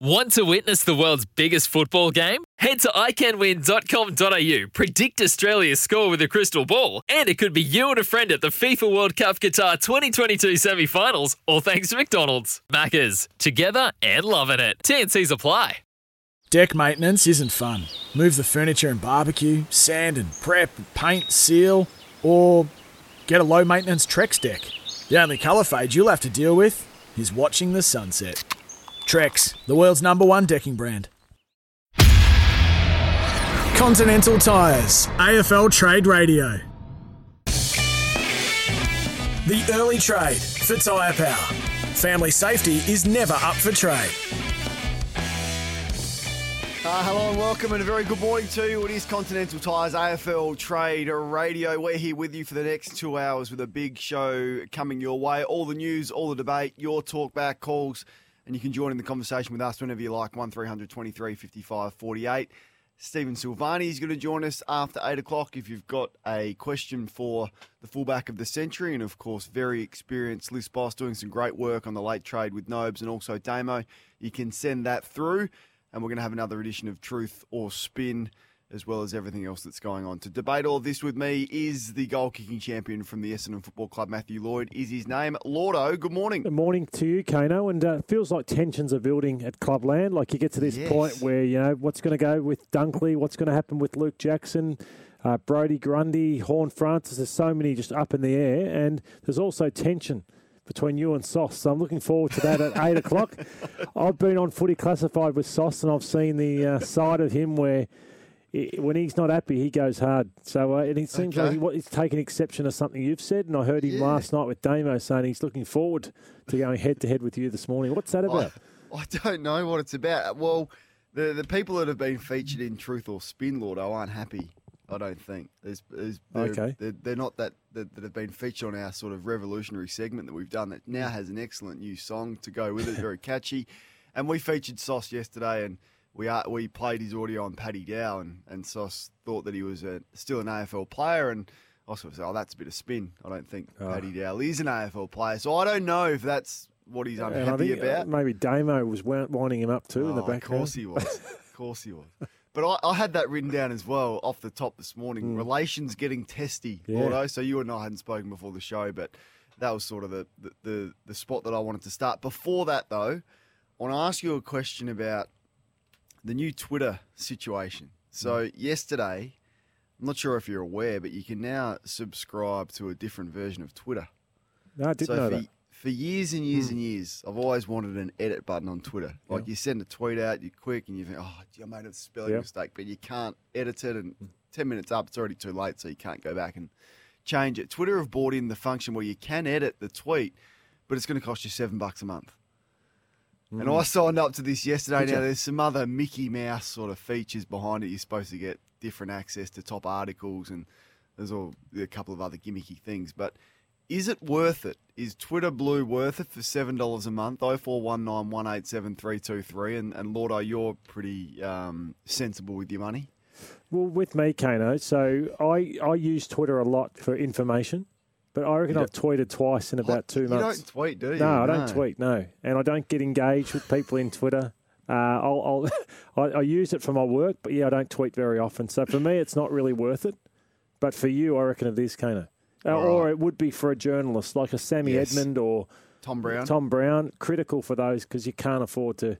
Want to witness the world's biggest football game? Head to iCanWin.com.au, predict Australia's score with a crystal ball, and it could be you and a friend at the FIFA World Cup Qatar 2022 semi finals, all thanks to McDonald's. Maccas, together and loving it. TNC's apply. Deck maintenance isn't fun. Move the furniture and barbecue, sand and prep, paint, seal, or get a low maintenance Trex deck. The only colour fade you'll have to deal with is watching the sunset. Trex, the world's number one decking brand. Continental Tires, AFL Trade Radio. The early trade for tyre power. Family safety is never up for trade. Uh, hello and welcome, and a very good morning to you. It is Continental Tires AFL Trade Radio. We're here with you for the next two hours with a big show coming your way. All the news, all the debate, your talkback calls, and you can join in the conversation with us whenever you like. One 23 55 48. Stephen Silvagni is going to join us after 8 o'clock if you've got a question for the fullback of the century. And of course, very experienced Liz boss doing some great work on the late trade with Nobes and also Damo. You can send that through. And we're going to have another edition of Truth or Spin as well as everything else that's going on. To debate all this with me is the goal kicking champion from the Essendon Football Club, Matthew Lloyd, is his name. Lordo, good morning. Good morning to you, Kano. And uh, feels like tensions are building at Clubland. Like you get to this Yes. point where, you know, what's going to go with Dunkley, what's going to happen with Luke Jackson, uh, Brodie Grundy, Horne-Francis. There's so many just up in the air. And there's also tension between you and Sauce. So I'm looking forward to that at 8 o'clock. I've been on footy classified with Sauce and I've seen the uh, side of him where i- when he's not happy, he goes hard. So uh, and it seems Okay. like he, what, he's taken exception to something you've said, and I heard him Yeah. last night with Damo saying he's looking forward to going head to head with you this morning. What's that I, about? I don't know what it's about. Well, the the people that have been featured in Truth or Spin, Lordo, aren't happy. I don't think. There's, there's, they're, Okay. They're, they're not that, that that have been featured on our sort of revolutionary segment that we've done that now has an excellent new song to go with it, very catchy. And we featured Sauce yesterday, and we are, we played his audio on Paddy Dow, and, and Sauce thought that he was a, still an AFL player, and I sort of said, oh, that's a bit of spin. I don't think Oh. Paddy Dow is an AFL player, so I don't know if that's what he's unhappy think, uh, about. Maybe Damo was winding him up too in the back. Of course he was. Of course he was. But I, I had that written down as well off the top this morning. Mm. Relations getting testy. Yeah. So you and I hadn't spoken before the show, but that was sort of the, the, the, the spot that I wanted to start. Before that, though, I want to ask you a question about the new Twitter situation. So Hmm. yesterday, I'm not sure if you're aware, but you can now subscribe to a different version of Twitter. No, I didn't So know for, that. Hmm. for years and years and years, I've always wanted an edit button on Twitter. Like you send a tweet out, you're quick, and you think, oh, I made a spelling Yeah. mistake, but you can't edit it, and Hmm. 10 minutes up, it's already too late, so you can't go back and change it. Twitter have brought in the function where you can edit the tweet, but it's going to cost you seven bucks a month. And I signed up to this yesterday. Did now, you? there's some other Mickey Mouse sort of features behind it. You're supposed to get different access to top articles, and there's all a couple of other gimmicky things. But is it worth it? Is Twitter Blue worth it for seven dollars a month? Oh four one nine one eight seven three two three. And and Lordo, you're pretty um, sensible with your money. Well, with me, Kano, so I, I use Twitter a lot for information, but I reckon I've tweeted twice in about two months. you don't tweet, do you? No, I don't tweet. No, and I don't get engaged with people in Twitter. Uh, I'll, I'll I, I use it for my work, but yeah, I don't tweet very often. So for me, it's not really worth it. But for you, I reckon it is, Kano. Uh, Or it would be for a journalist like a Sammy Yes. Edmund or Tom Browne. Tom Browne. Critical for those because you can't afford to.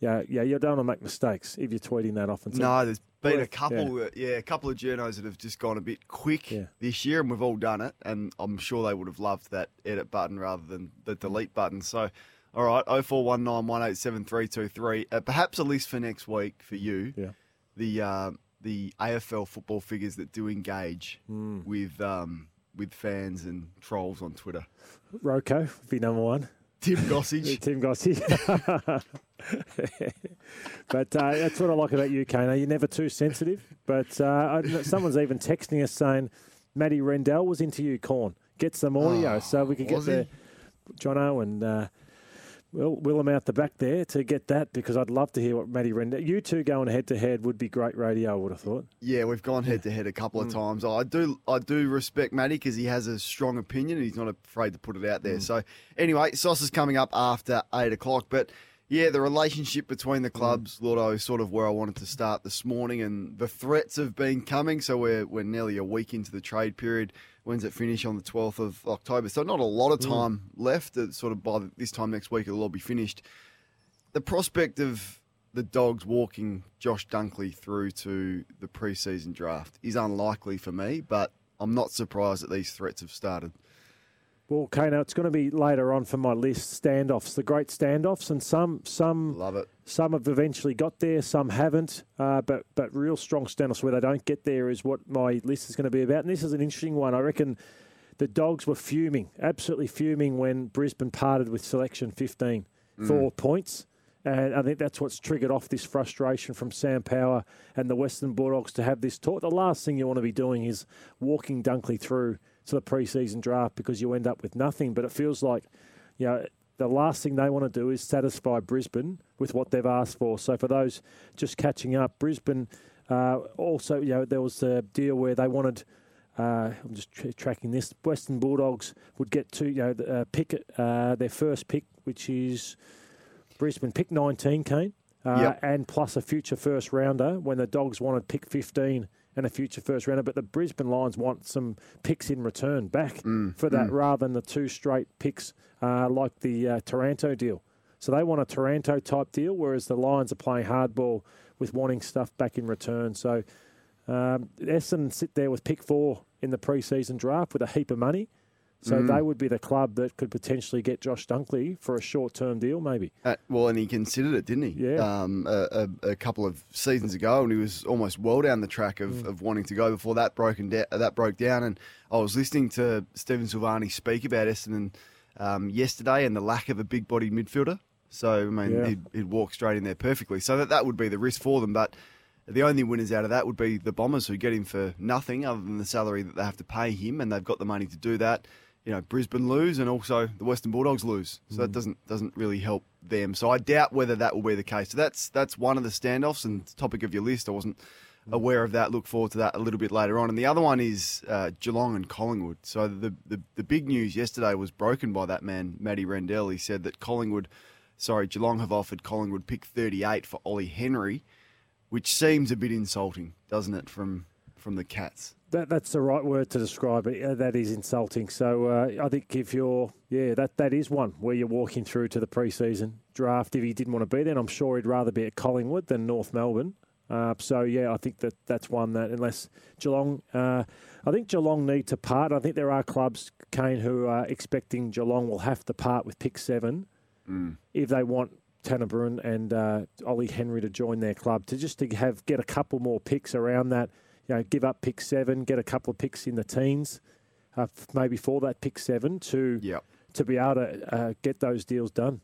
Yeah, yeah, you don't want to make mistakes if you're tweeting that often. No, there's been a couple, yeah. yeah, a couple of journos that have just gone a bit quick Yeah. this year, and we've all done it. And I'm sure they would have loved that edit button rather than the delete button. So, all right, oh four one nine one eight seven three two three. Uh, perhaps a list for next week for you. Yeah. The uh, the AFL football figures that do engage Hmm. with um, with fans and trolls on Twitter. Roko would be number one. Tim Gossage. Tim Gossage. but uh, that's what I like about you, Kano. You're never too sensitive. But uh, I, someone's even texting us saying Matty Rendell was into you, Corn. Get some audio Oh, so we could get the Jono and uh, Will Willem out the back there to get that because I'd love to hear what Matty Rendell. You two going head to head would be great radio. I would have thought. Yeah, we've gone head to head a couple Mm. of times. I do, I do respect Matty because he has a strong opinion and he's not afraid to put it out Mm. there. So anyway, Sauce is coming up after eight o'clock. But yeah, the relationship between Mm. the clubs, Lordo, is sort of where I wanted to start this morning, and the threats have been coming. So we're we're nearly a week into the trade period. When's it finish on the twelfth of October? So not a lot of Mm. time left. It's sort of by this time next week, it'll all be finished. The prospect of the Dogs walking Josh Dunkley through to the preseason draft is unlikely for me, but I'm not surprised that these threats have started. Well, Kano, it's going to be later on for my list. Standoffs, the great standoffs, and some some Love it. Some have eventually got there, some haven't. Uh, but but real strong standoffs where they don't get there is what my list is going to be about. And this is an interesting one. I reckon the dogs were fuming, absolutely fuming when Brisbane parted with selection 15 for points. And I think that's what's triggered off this frustration from Sam Power and the Western Bulldogs to have this talk. The last thing you want to be doing is walking Dunkley through to the preseason draft because you end up with nothing. But it feels like, you know, the last thing they want to do is satisfy Brisbane with what they've asked for. So for those just catching up, Brisbane uh, also, you know, there was a deal where they wanted. Uh, I'm just tra- tracking this. Western Bulldogs would get to you know uh, pick uh, their first pick, which is Brisbane pick 19, Kane, uh, Yep. and plus a future first rounder. When the Dogs wanted pick 15 and a future first rounder, but the Brisbane Lions want some picks in return back for that, rather than the two straight picks uh, like the uh, Taranto deal. So they want a Taranto type deal, whereas the Lions are playing hardball with wanting stuff back in return. So um, Essendon sit there with pick four in the preseason draft with a heap of money. So they would be the club that could potentially get Josh Dunkley for a short term deal, maybe. Uh, well, and he considered it, didn't he? Yeah. Um, a, a, a couple of seasons ago, and he was almost well down the track of, Mm. of wanting to go before that broken da- that broke down. And I was listening to Stephen Silvagni speak about Essendon um, yesterday and the lack of a big bodied midfielder. So I mean, Yeah. he'd, he'd walk straight in there perfectly. So that that would be the risk for them, but. The only winners out of that would be the Bombers, who get him for nothing other than the salary that they have to pay him, and they've got the money to do that. You know, Brisbane lose, and also the Western Bulldogs lose, so that doesn't doesn't really help them. So I doubt whether that will be the case. So that's that's one of the standoffs and topic of your list. I wasn't aware of that. Look forward to that a little bit later on. And the other one is uh, Geelong and Collingwood. So the, the the big news yesterday was broken by that man Matty Rendell. He said that Collingwood, sorry, Geelong have offered Collingwood pick 38 for Ollie Henry which seems a bit insulting, doesn't it, from from the Cats? That, that's the right word to describe it. Uh, that is insulting. So uh, I think if you're, yeah, that, that is one where you're walking through to the preseason draft. If he didn't want to be there, I'm sure he'd rather be at Collingwood than North Melbourne. Uh, so yeah, I think that that's one that unless Geelong, uh, I think Geelong need to part. I think there are clubs, Kane, who are expecting Geelong will have to part with pick seven if they want Tanner Bruhn and uh, Ollie Henry to join their club to just to have get a couple more picks around that. You know, give up pick seven, get a couple of picks in the teens, uh, maybe for that pick seven to Yep. to be able to uh, get those deals done.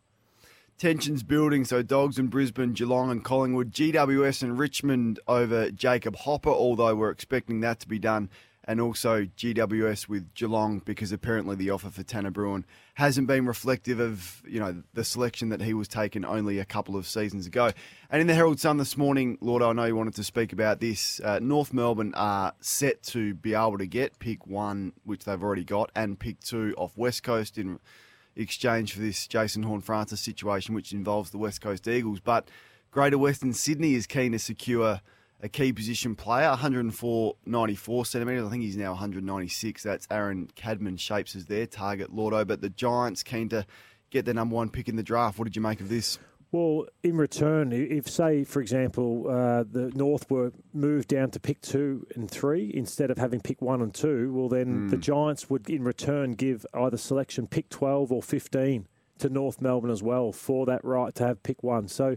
Tensions building, so Dogs in Brisbane, Geelong and Collingwood, GWS and Richmond over Jacob Hopper, although we're expecting that to be done, and also GWS with Geelong because apparently the offer for Tanner Bruhn hasn't been reflective of you know the selection that he was taken only a couple of seasons ago. And in the Herald Sun this morning, Lord, I know you wanted to speak about this. Uh, North Melbourne are set to be able to get pick one, which they've already got, and pick two off West Coast in exchange for this Jason Horne-Francis situation, which involves the West Coast Eagles. But Greater Western Sydney is keen to secure a key position player, 104.94 centimetres. I think he's now 196. That's Aaron Cadman shapes as their target, Lordo. But the Giants keen to get the number one pick in the draft. What did you make of this? Well, in return, if say, for example, uh, the North were moved down to pick two and three instead of having pick one and two, well, then the Giants would, in return, give either selection pick twelve or fifteen to North Melbourne as well for that right to have pick one. So.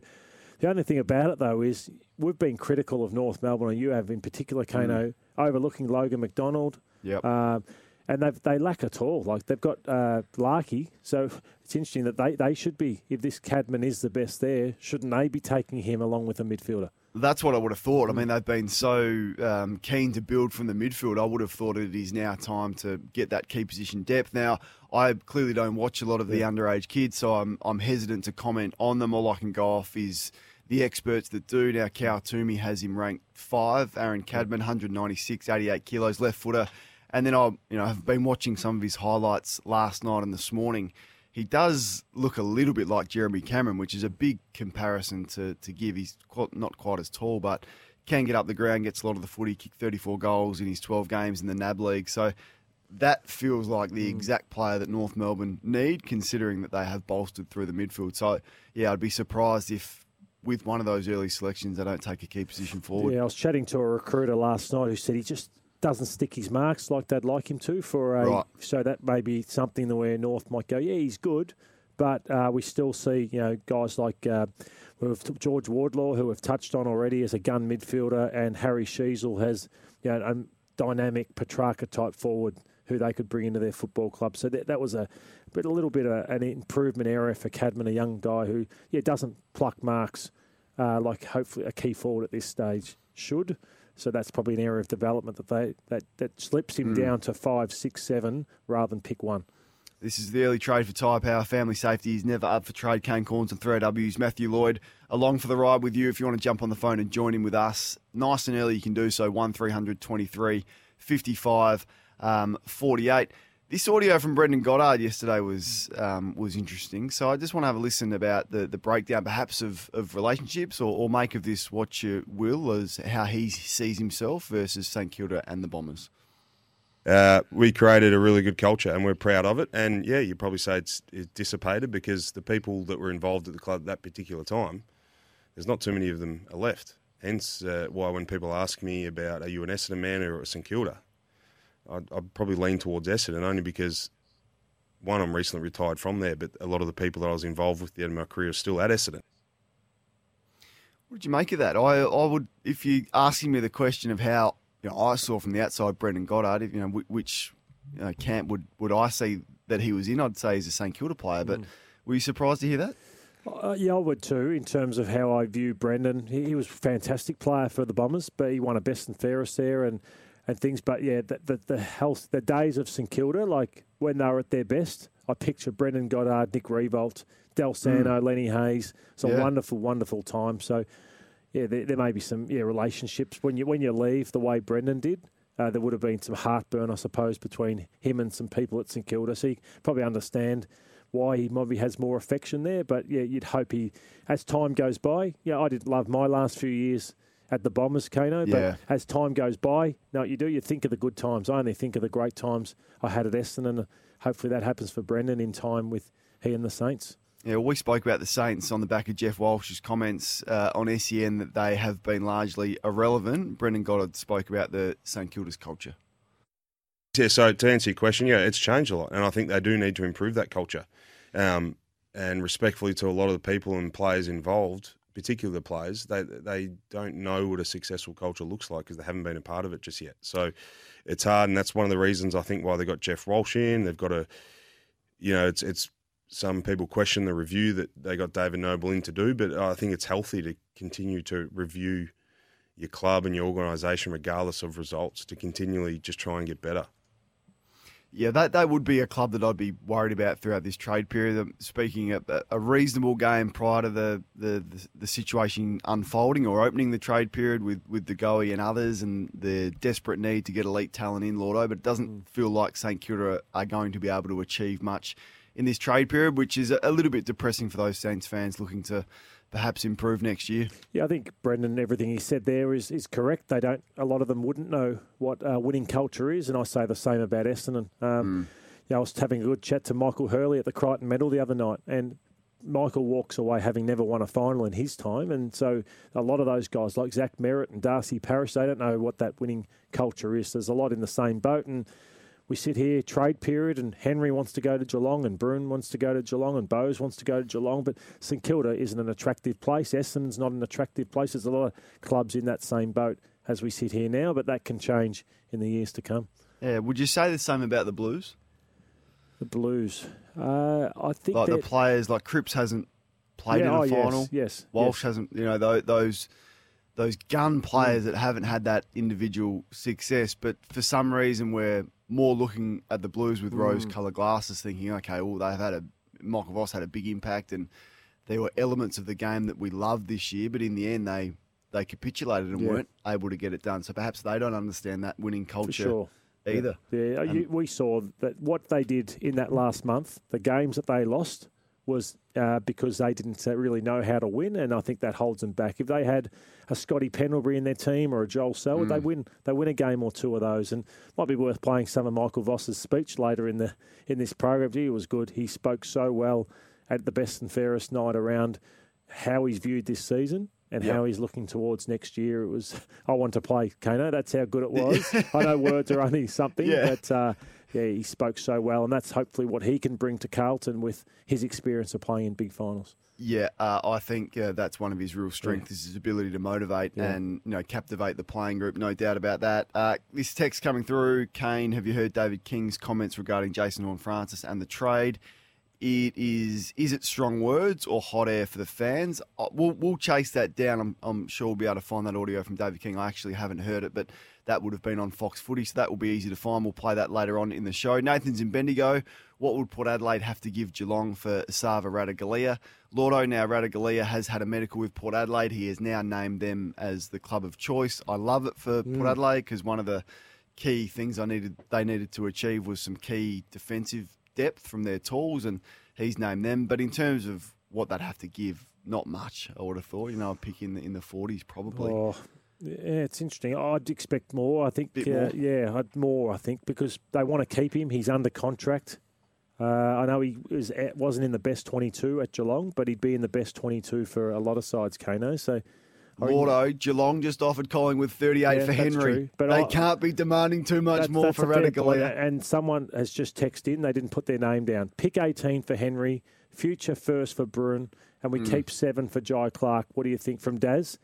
The only thing about it, though, is we've been critical of North Melbourne, and you have in particular, Kano, overlooking Logan McDonald, Yep. uh, and they they lack it all. Like they've got uh, Larkey, so it's interesting that they, they should be. If this Cadman is the best there, shouldn't they be taking him along with a midfielder? That's what I would have thought. I mean, they've been so um, keen to build from the midfield. I would have thought it is now time to get that key position depth. Now, I clearly don't watch a lot of the yeah. underage kids, so I'm I'm hesitant to comment on them. All I can go off is the experts that do. Now, Cal Twomey has him ranked five. Aaron Cadman, 196, 88 kilos, left footer. And then I, you know, have been watching some of his highlights last night and this morning. He does look a little bit like Jeremy Cameron, which is a big comparison to, to give. He's quite, not quite as tall, but can get up the ground, gets a lot of the footy, kicked 34 goals in his 12 games in the NAB League. So that feels like the hmm. exact player that North Melbourne need, considering that they have bolstered through the midfield. So, yeah, I'd be surprised if with one of those early selections they don't take a key position forward. Yeah, I was chatting to a recruiter last night who said he just doesn't stick his marks like they'd like him to for a. Right. So that may be something the where North might go. Yeah, he's good, but uh, we still see you know guys like uh, George Wardlaw who have touched on already as a gun midfielder, and Harry Sheezel has you know a dynamic Petrarca type forward who they could bring into their football club. So that, that was a but a little bit of an improvement area for Cadman, a young guy who yeah doesn't pluck marks uh, like hopefully a key forward at this stage should. So that's probably an area of development that they that, that slips him mm. down to five, six, seven rather than pick one. This is the early trade for Tyre Power. Family safety is never up for trade. Kane Cornes and 3AW's. Matthew Lloyd along for the ride with you. If you want to jump on the phone and join in with us, nice and early, you can do so. 1 323 55 um, 48. This audio from Brendan Goddard yesterday was um, was interesting. So I just want to have a listen about the, the breakdown, perhaps of, of relationships, or, or make of this what you will, as how he sees himself versus St Kilda and the Bombers. Uh, we created a really good culture, and we're proud of it. And yeah, you probably say it's, it's dissipated because the people that were involved at the club at that particular time, there's not too many of them are left. Hence, uh, why when people ask me about are you an Essendon man or a St Kilda, I'd, I'd probably lean towards Essendon only because one, I'm recently retired from there, but a lot of the people that I was involved with at the end of my career are still at Essendon. What did you make of that? I, I would, if you asking me the question of how you know, I saw from the outside Brendan Goddard, you know, which you know, camp would, would I see that he was in? I'd say he's a St Kilda player, but mm. were you surprised to hear that? Uh, yeah, I would too. In terms of how I view Brendan, he, he was a fantastic player for the Bombers, but he won a best and fairest there, and and things. But yeah, the, the, the health, the days of St Kilda, like when they were at their best, I picture Brendan Goddard, Nick Riewoldt, Dal Santo, mm. Lenny Hayes. It's a yeah. wonderful, wonderful time. So yeah, there, there, may be some yeah relationships when you when you leave the way Brendan did. Uh, there would have been some heartburn, I suppose, between him and some people at St Kilda. So you probably understand why he maybe has more affection there. But yeah, you'd hope he, as time goes by, yeah, I didn't love my last few years at the Bombers, Kano. But yeah. as time goes by, no, you do. You think of the good times. I only think of the great times I had at Essendon, and hopefully that happens for Brendan in time with he and the Saints. Yeah, we spoke about the Saints on the back of Geoff Walsh's comments uh, on SEN that they have been largely irrelevant. Brendan Goddard spoke about the St Kilda's culture. Yeah, so to answer your question, yeah, it's changed a lot, and I think they do need to improve that culture. Um, and respectfully to a lot of the people and players involved, particularly the players, they they don't know what a successful culture looks like because they haven't been a part of it just yet. So it's hard, and that's one of the reasons I think why they got Geoff Walsh in. They've got a, you know, it's it's some people question the review that they got David Noble in to do, but I think it's healthy to continue to review your club and your organisation regardless of results to continually just try and get better. Yeah, that, that would be a club that I'd be worried about throughout this trade period. Speaking of a reasonable game prior to the, the, the, the, situation unfolding or opening the trade period with, with the Goey and others and the desperate need to get elite talent in, Lordo, but it doesn't mm. feel like St Kilda are going to be able to achieve much in this trade period, which is a little bit depressing for those Saints fans looking to perhaps improve next year. Yeah, I think Brendan, everything he said there is, is correct. They don't. A lot of them wouldn't know what uh, winning culture is, and I say the same about Essendon. Um, mm. Yeah, I was having a good chat to Michael Hurley at the Crichton Medal the other night, and Michael walks away having never won a final in his time, and so a lot of those guys like Zach Merrett and Darcy Parish, they don't know what that winning culture is. There's a lot in the same boat, and we sit here trade period and Henry wants to go to Geelong and Bruhn wants to go to Geelong and Bowes wants to go to Geelong, but St Kilda isn't an attractive place. Essendon's not an attractive place. There's a lot of clubs in that same boat as we sit here now, but that can change in the years to come. Yeah, would you say the same about the Blues? The Blues. Uh, I think Like the players, like Cripps hasn't played Yeah, in a oh, final. yes, Walsh yes. hasn't. You know tho- those those gun players that haven't had that individual success, but for some reason we're more looking at the Blues with Mm. rose-coloured glasses, thinking, okay, well they've had a Michael Voss had a big impact, and there were elements of the game that we loved this year, but in the end they they capitulated and Yeah. weren't able to get it done. So perhaps they don't understand that winning culture sure. either. Yeah, you, we saw that what they did in that last month, the games that they lost, was uh, because they didn't uh, really know how to win, and I think that holds them back. If they had a Scotty Pendlebury in their team or a Joel Selwood, they win. They win a game or two of those, and might be worth playing some of Michael Voss's speech later in the in this program. He was good. He spoke so well at the best and fairest night around how he's viewed this season. And how he's looking towards next year. It was, I want to play Kano. That's how good it was. I know words are only something, Yeah. but uh, yeah, he spoke so well, and that's hopefully what he can bring to Carlton with his experience of playing in big finals. Yeah, uh, I think uh, that's one of his real strengths is his ability to motivate Yeah. and you know captivate the playing group. No doubt about that. Uh, this text coming through, Kane. Have you heard David King's comments regarding Jason Horne-Francis and the trade? It is is it strong words or hot air for the fans? Uh, We'll we'll chase that down. I'm, I'm sure we'll be able to find that audio from David King. I actually haven't heard it, but that would have been on Fox Footy, so that will be easy to find. We'll play that later on in the show. Nathan's in Bendigo. What would Port Adelaide have to give Geelong for Sava Ratugolea? Lordo, now Ratugolea has had a medical with Port Adelaide. He has now named them as the club of choice. I love it for Port mm. Adelaide because one of the key things I needed they needed to achieve was some key defensive depth from their tools, and he's named them. But in terms of what they'd have to give, not much. I would have thought. You know, a pick in the in the forties probably. Oh, yeah, it's interesting. I'd expect more. I think, Bit uh, yeah, I'd more. I think because they want to keep him. He's under contract. Uh, I know he was at, wasn't in the best twenty-two at Geelong, but he'd be in the best twenty-two for a lot of sides. Kano, so Lordo, Geelong just offered Collingwood 38 Yeah, for Henry. true. But they I- can't be demanding too much more for a fair point. Ratugolea. And someone has just texted in. They didn't put their name down. Pick 18 for Henry. Future first for Bruhn. And we keep seven for Jhye Clark. What do you think from Daz?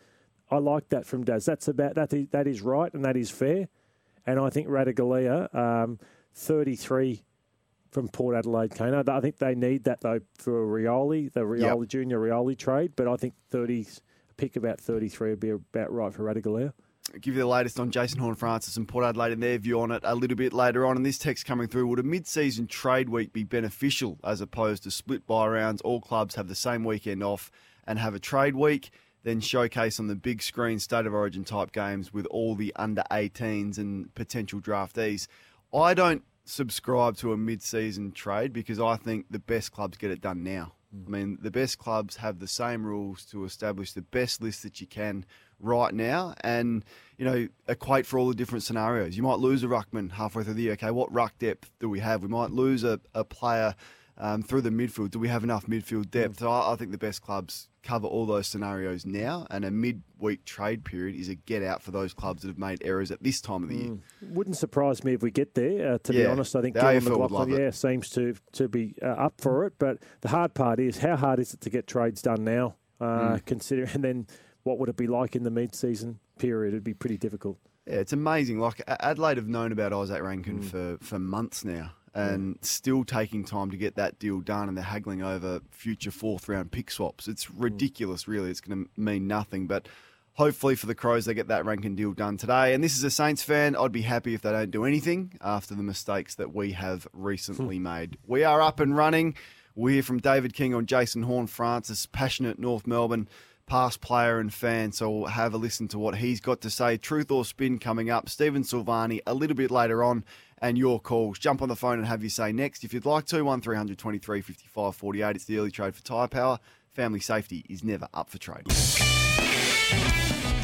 I like that from Daz. That's about that. Is, that is right and that is fair. And I think Ratugolea, um, 33 from Port Adelaide, Kano. I think they need that though for Rioli, the Rioli junior Rioli trade. But I think 30 pick about 33 would be about right for Ratugolea. give you the latest on Jason Horne-Francis and Port Adelaide and their view on it a little bit later on. And this text coming through would a mid season trade week be beneficial as opposed to split buy rounds? All clubs have the same weekend off and have a trade week, then showcase on the big screen state of origin type games with all the under 18s and potential draftees. I don't subscribe to a mid season trade because I think the best clubs get it done now. Hmm. I mean, the best clubs have the same rules to establish the best list that you can right now and, you know, equate for all the different scenarios. You might lose a ruckman halfway through the year. Okay, what ruck depth do we have? We might lose a, a player um, through the midfield. Do we have enough midfield depth? So I, I think the best clubs cover all those scenarios now, and a mid-week trade period is a get out for those clubs that have made errors at this time of the year. Wouldn't surprise me if we get there. Uh, to be honest, I think the Gillon AFL would McLachlan, love it. yeah, seems to to be uh, up for it. But the hard part is how hard is it to get trades done now? Uh, Hmm. Consider and then what would it be like in the mid-season period? It'd be pretty difficult. Yeah, it's amazing. Like Adelaide have known about Izak Rankine Mm. for, for months now, and still taking time to get that deal done, and they're haggling over future fourth round pick swaps. It's Mm. ridiculous, really. It's going to mean nothing, but. Hopefully for the Crows, they get that Rankine deal done today. And this is a Saints fan. I'd be happy if they don't do anything after the mistakes that we have recently Hmm. made. We are up and running. We'll hear from David King on Jason Horne-Francis, passionate North Melbourne past player and fan. So we'll have a listen to what he's got to say. Truth or spin coming up. Stephen Silvagni a little bit later on. And your calls. Jump on the phone and have your say next. If you'd like to, 1300 23 55 48. It's the early trade for tyre power. Family safety is never up for trade.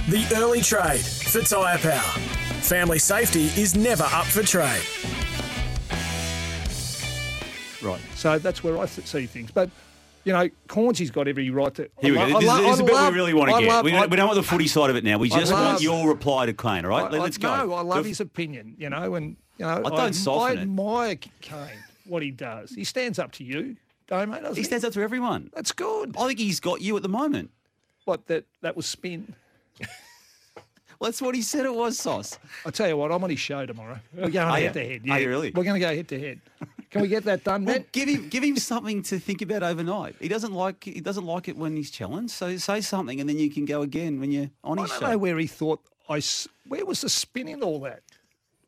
The early trade for tyre power. Family safety is never up for trade. Right. So that's where I see things. But, you know, Cornsy's got every right to. Here we I go. lo- This, I is- lo- this is I a bit love- we really want to I get. love- we, don't, we don't want the footy side of it now. We just love- want your reply to Kane, all right? I, Let's go. No, I love Go his for- opinion, you know, and, you know, I don't soften I it. admire Kane, what he does. He stands up to you, don't mate? He stands up to everyone. That's good. I think he's got you at the moment. What, that, that was spin? Well, that's what he said it was, Sauce. I tell you what, I'm on his show tomorrow. We're going Are head to head. Are you really? We're going to go head to head. Can we get that done, Well, Matt? give him give him something to think about overnight. He doesn't like he doesn't like it when he's challenged. So say something, and then you can go again when you're on I his show. I don't know where he thought I. s- Where was the spin in all that?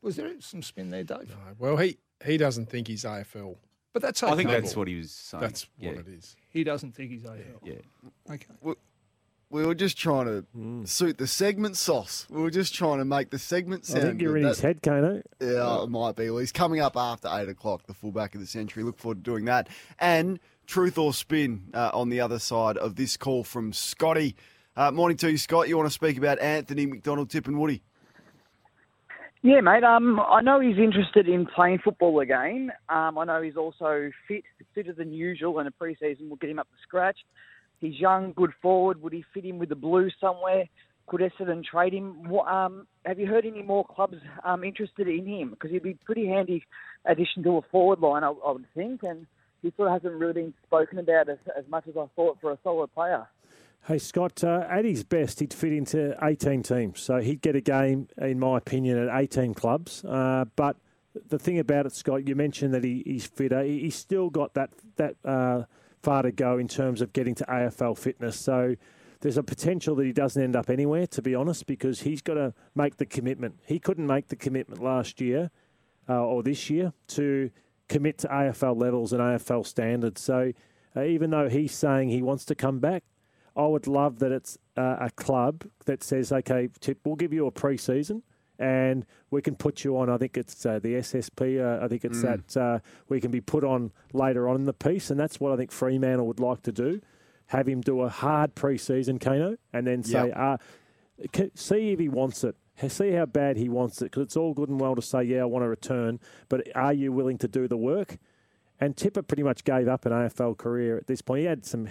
Was there some spin there, Dave? Well, he, he doesn't think he's AFL. But that's okay. I think that's what he was saying. That's yeah. what it is. he doesn't think he's AFL. Yeah. Okay. We were just trying to suit the segment sauce. We were just trying to make the segment I think you're good. in his That- head, Kano. Yeah, it might be. Well, he's coming up after eight o'clock, the fullback of the century. Look forward to doing that. And truth or spin uh, on the other side of this call from Scotty. Uh, morning to you, Scott. You want to speak about Anthony McDonald-Tipungwuti? Yeah, mate. Um, I know he's interested in playing football again. Um, I know he's also fit, fitter than usual, and a pre-season will get him up to scratch. He's young, good forward. Would he fit in with the Blues somewhere? Could Essendon trade him? What, um, have you heard any more clubs um, interested in him? Because he'd be a pretty handy addition to a forward line, I, I would think, and he sort of hasn't really been spoken about as, as much as I thought for a solid player. Hey, Scott, uh, at his best, he'd fit into 18 teams. So he'd get a game, in my opinion, at 18 clubs. Uh, but the thing about it, Scott, you mentioned that he, he's fitter. He, he's still got that, that uh, far to go in terms of getting to AFL fitness. So there's a potential that he doesn't end up anywhere, to be honest, because he's got to make the commitment. He couldn't make the commitment last year uh, or this year to commit to AFL levels and AFL standards. So uh, even though he's saying he wants to come back, I would love that it's uh, a club that says, okay, Tip, we'll give you a pre-season and we can put you on. I think it's uh, the SSP. Uh, I think it's that uh, we can be put on later on in the piece, and that's what I think Fremantle would like to do. Have him do a hard pre-season, Kano, and then say, Yep. uh, see if he wants it. See how bad he wants it, because it's all good and well to say, yeah, I want to return, but are you willing to do the work? And Tipper pretty much gave up an AFL career at this point. He had some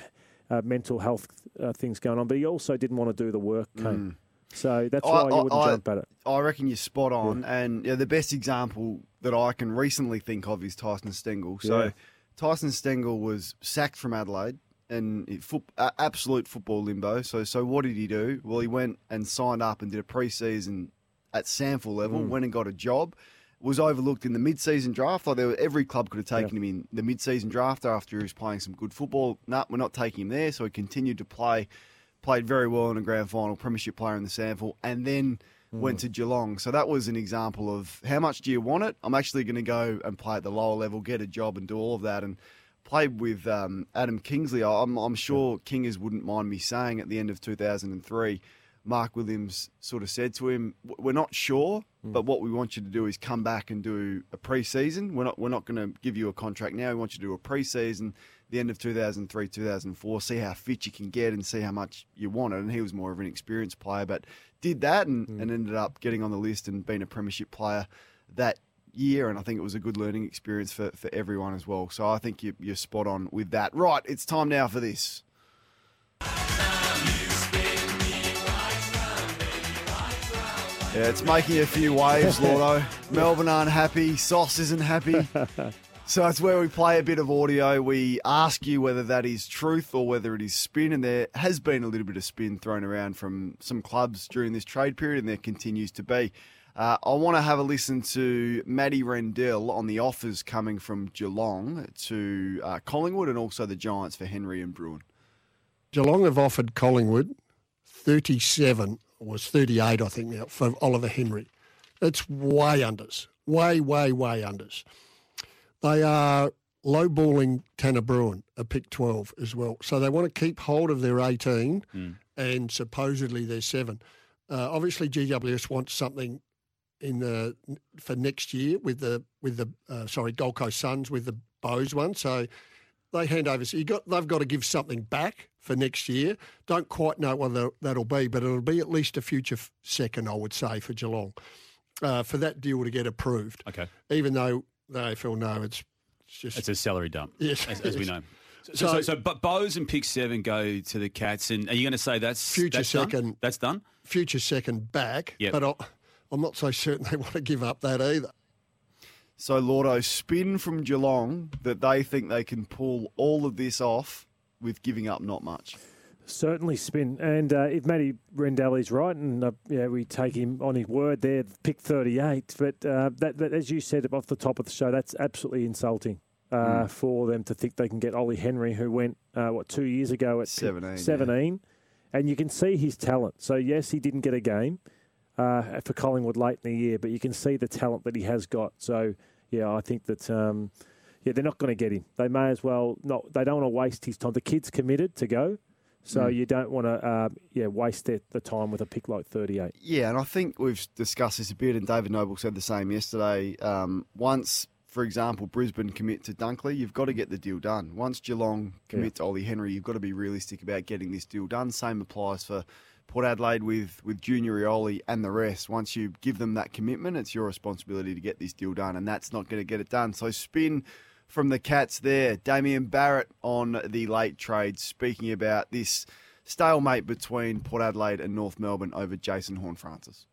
uh, mental health uh, things going on, but he also didn't want to do the work. Kane. So that's I- why you I- wouldn't I- jump at it. I reckon you're spot on. And yeah, the best example that I can recently think of is Tyson Stengel. So Yeah. Tyson Stengel was sacked from Adelaide and foot, uh, absolute football limbo. So so what did he do? Well, he went and signed up and did a pre-season at SANFL level, Mm. went and got a job. Was overlooked in the mid-season draft. Like there were, every club could have taken him in the mid-season draft after he was playing some good football. No, we're not taking him there. So he continued to play, played very well in a grand final, premiership player in the SANFL, and then went to Geelong. So that was an example of how much do you want it? I'm actually going to go and play at the lower level, get a job, and do all of that. And played with um, Adam Kingsley. I'm, I'm sure Kingers wouldn't mind me saying at the end of 2003, Mark Williams sort of said to him, "We're not sure, hmm. but what we want you to do is come back and do a pre-season. We're not we're not going to give you a contract now. We want you to do a pre-season." The end of 2003, 2004, see how fit you can get and see how much you want it. And he was more of an experienced player, but did that and, hmm. and ended up getting on the list and being a premiership player that year. And I think it was a good learning experience for, for everyone as well. So I think you, you're spot on with that. Right, it's time now for this. Yeah, it's making a few waves, Lordo. Melbourne aren't happy. Sauce isn't happy. So it's where we play a bit of audio. We ask you whether that is truth or whether it is spin. And there has been a little bit of spin thrown around from some clubs during this trade period, and there continues to be. Uh, I want to have a listen to Matty Rendell on the offers coming from Geelong to uh, Collingwood and also the Giants for Henry and Bruhn. Geelong have offered Collingwood 37, or was 38, I think now, for Oliver Henry. It's way unders, way, way, way unders. They are lowballing Tanner Bruhn, a pick 12 as well. So they want to keep hold of their 18 and supposedly their 7. Uh, obviously, GWS wants something in the for next year with the with the uh, sorry Gold Coast Suns with the Bowes one. So they hand over. So you got they've got to give something back for next year. Don't quite know whether that'll be, but it'll be at least a future f- second, I would say, for Geelong uh, for that deal to get approved. Okay. Even though the AFL know it's, it's just It's a salary dump, Yes, as, as we know. So, So- so, so, but Bowes and Pick Seven go to the Cats, and are you going to say that's Future that's done? second. That's done. future second back. Yep. But I, I'm not so certain they want to give up that either. So Lordo spin from Geelong that they think they can pull all of this off with giving up not much. Certainly spin. And uh, if Matty Rendelli's right, and uh, yeah, we take him on his word there, pick 38. But uh, that, that, as you said off the top of the show, that's absolutely insulting uh, Mm. for them to think they can get Ollie Henry, who went, uh, what, two years ago at 17, yeah. And you can see his talent. So, yes, he didn't get a game uh, for Collingwood late in the year, but you can see the talent that he has got. So, yeah, I think that. Um, yeah, they're not going to get him. They may as well not. They don't want to waste his time. The kid's committed to go, so Mm. you don't want to, uh, yeah, waste their, the time with a pick like thirty-eight. Yeah, and I think we've discussed this a bit, and David Noble said the same yesterday. Um, once, for example, Brisbane commit to Dunkley, you've got to get the deal done. Once Geelong commit to Ollie Henry, you've got to be realistic about getting this deal done. Same applies for Port Adelaide with, with Junior Rioli and the rest. Once you give them that commitment, it's your responsibility to get this deal done, and that's not going to get it done. So spin from the Cats there. Damien Barrett on the late trade, speaking about this stalemate between Port Adelaide and North Melbourne over Jason Horne-Francis.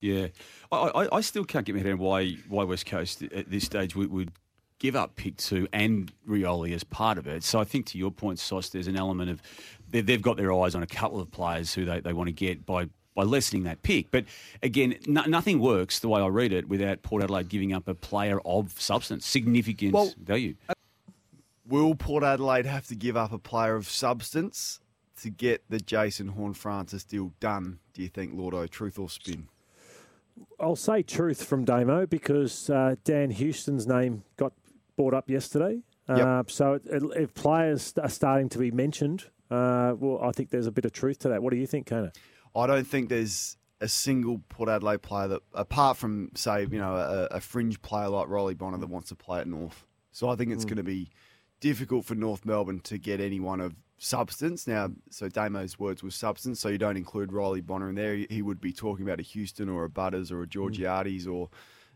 Yeah, I, I, I still can't get my head around why why West Coast at this stage would, would give up pick two and Rioli as part of it. So I think to your point, Sauce, there's an element of they, they've got their eyes on a couple of players who they, they want to get by by lessening that pick. But again, no, nothing works the way I read it without Port Adelaide giving up a player of substance, significant Well, value. Will Port Adelaide have to give up a player of substance to get the Jason Horne-Francis deal done? Do you think, Lordo? Truth or spin? I'll say truth from Damo because uh, Dan Houston's name got brought up yesterday. Yep. Uh, so it, it, if players are starting to be mentioned, uh, well, I think there's a bit of truth to that. What do you think, Kona? I don't think there's a single Port Adelaide player that, apart from say, you know, a, a fringe player like Riley Bonner that wants to play at North. So I think it's Mm. going to be difficult for North Melbourne to get anyone of substance. Now, so Damo's words was substance, so you don't include Riley Bonner in there. He, would be talking about a Houston or a Butters or a Georgiades or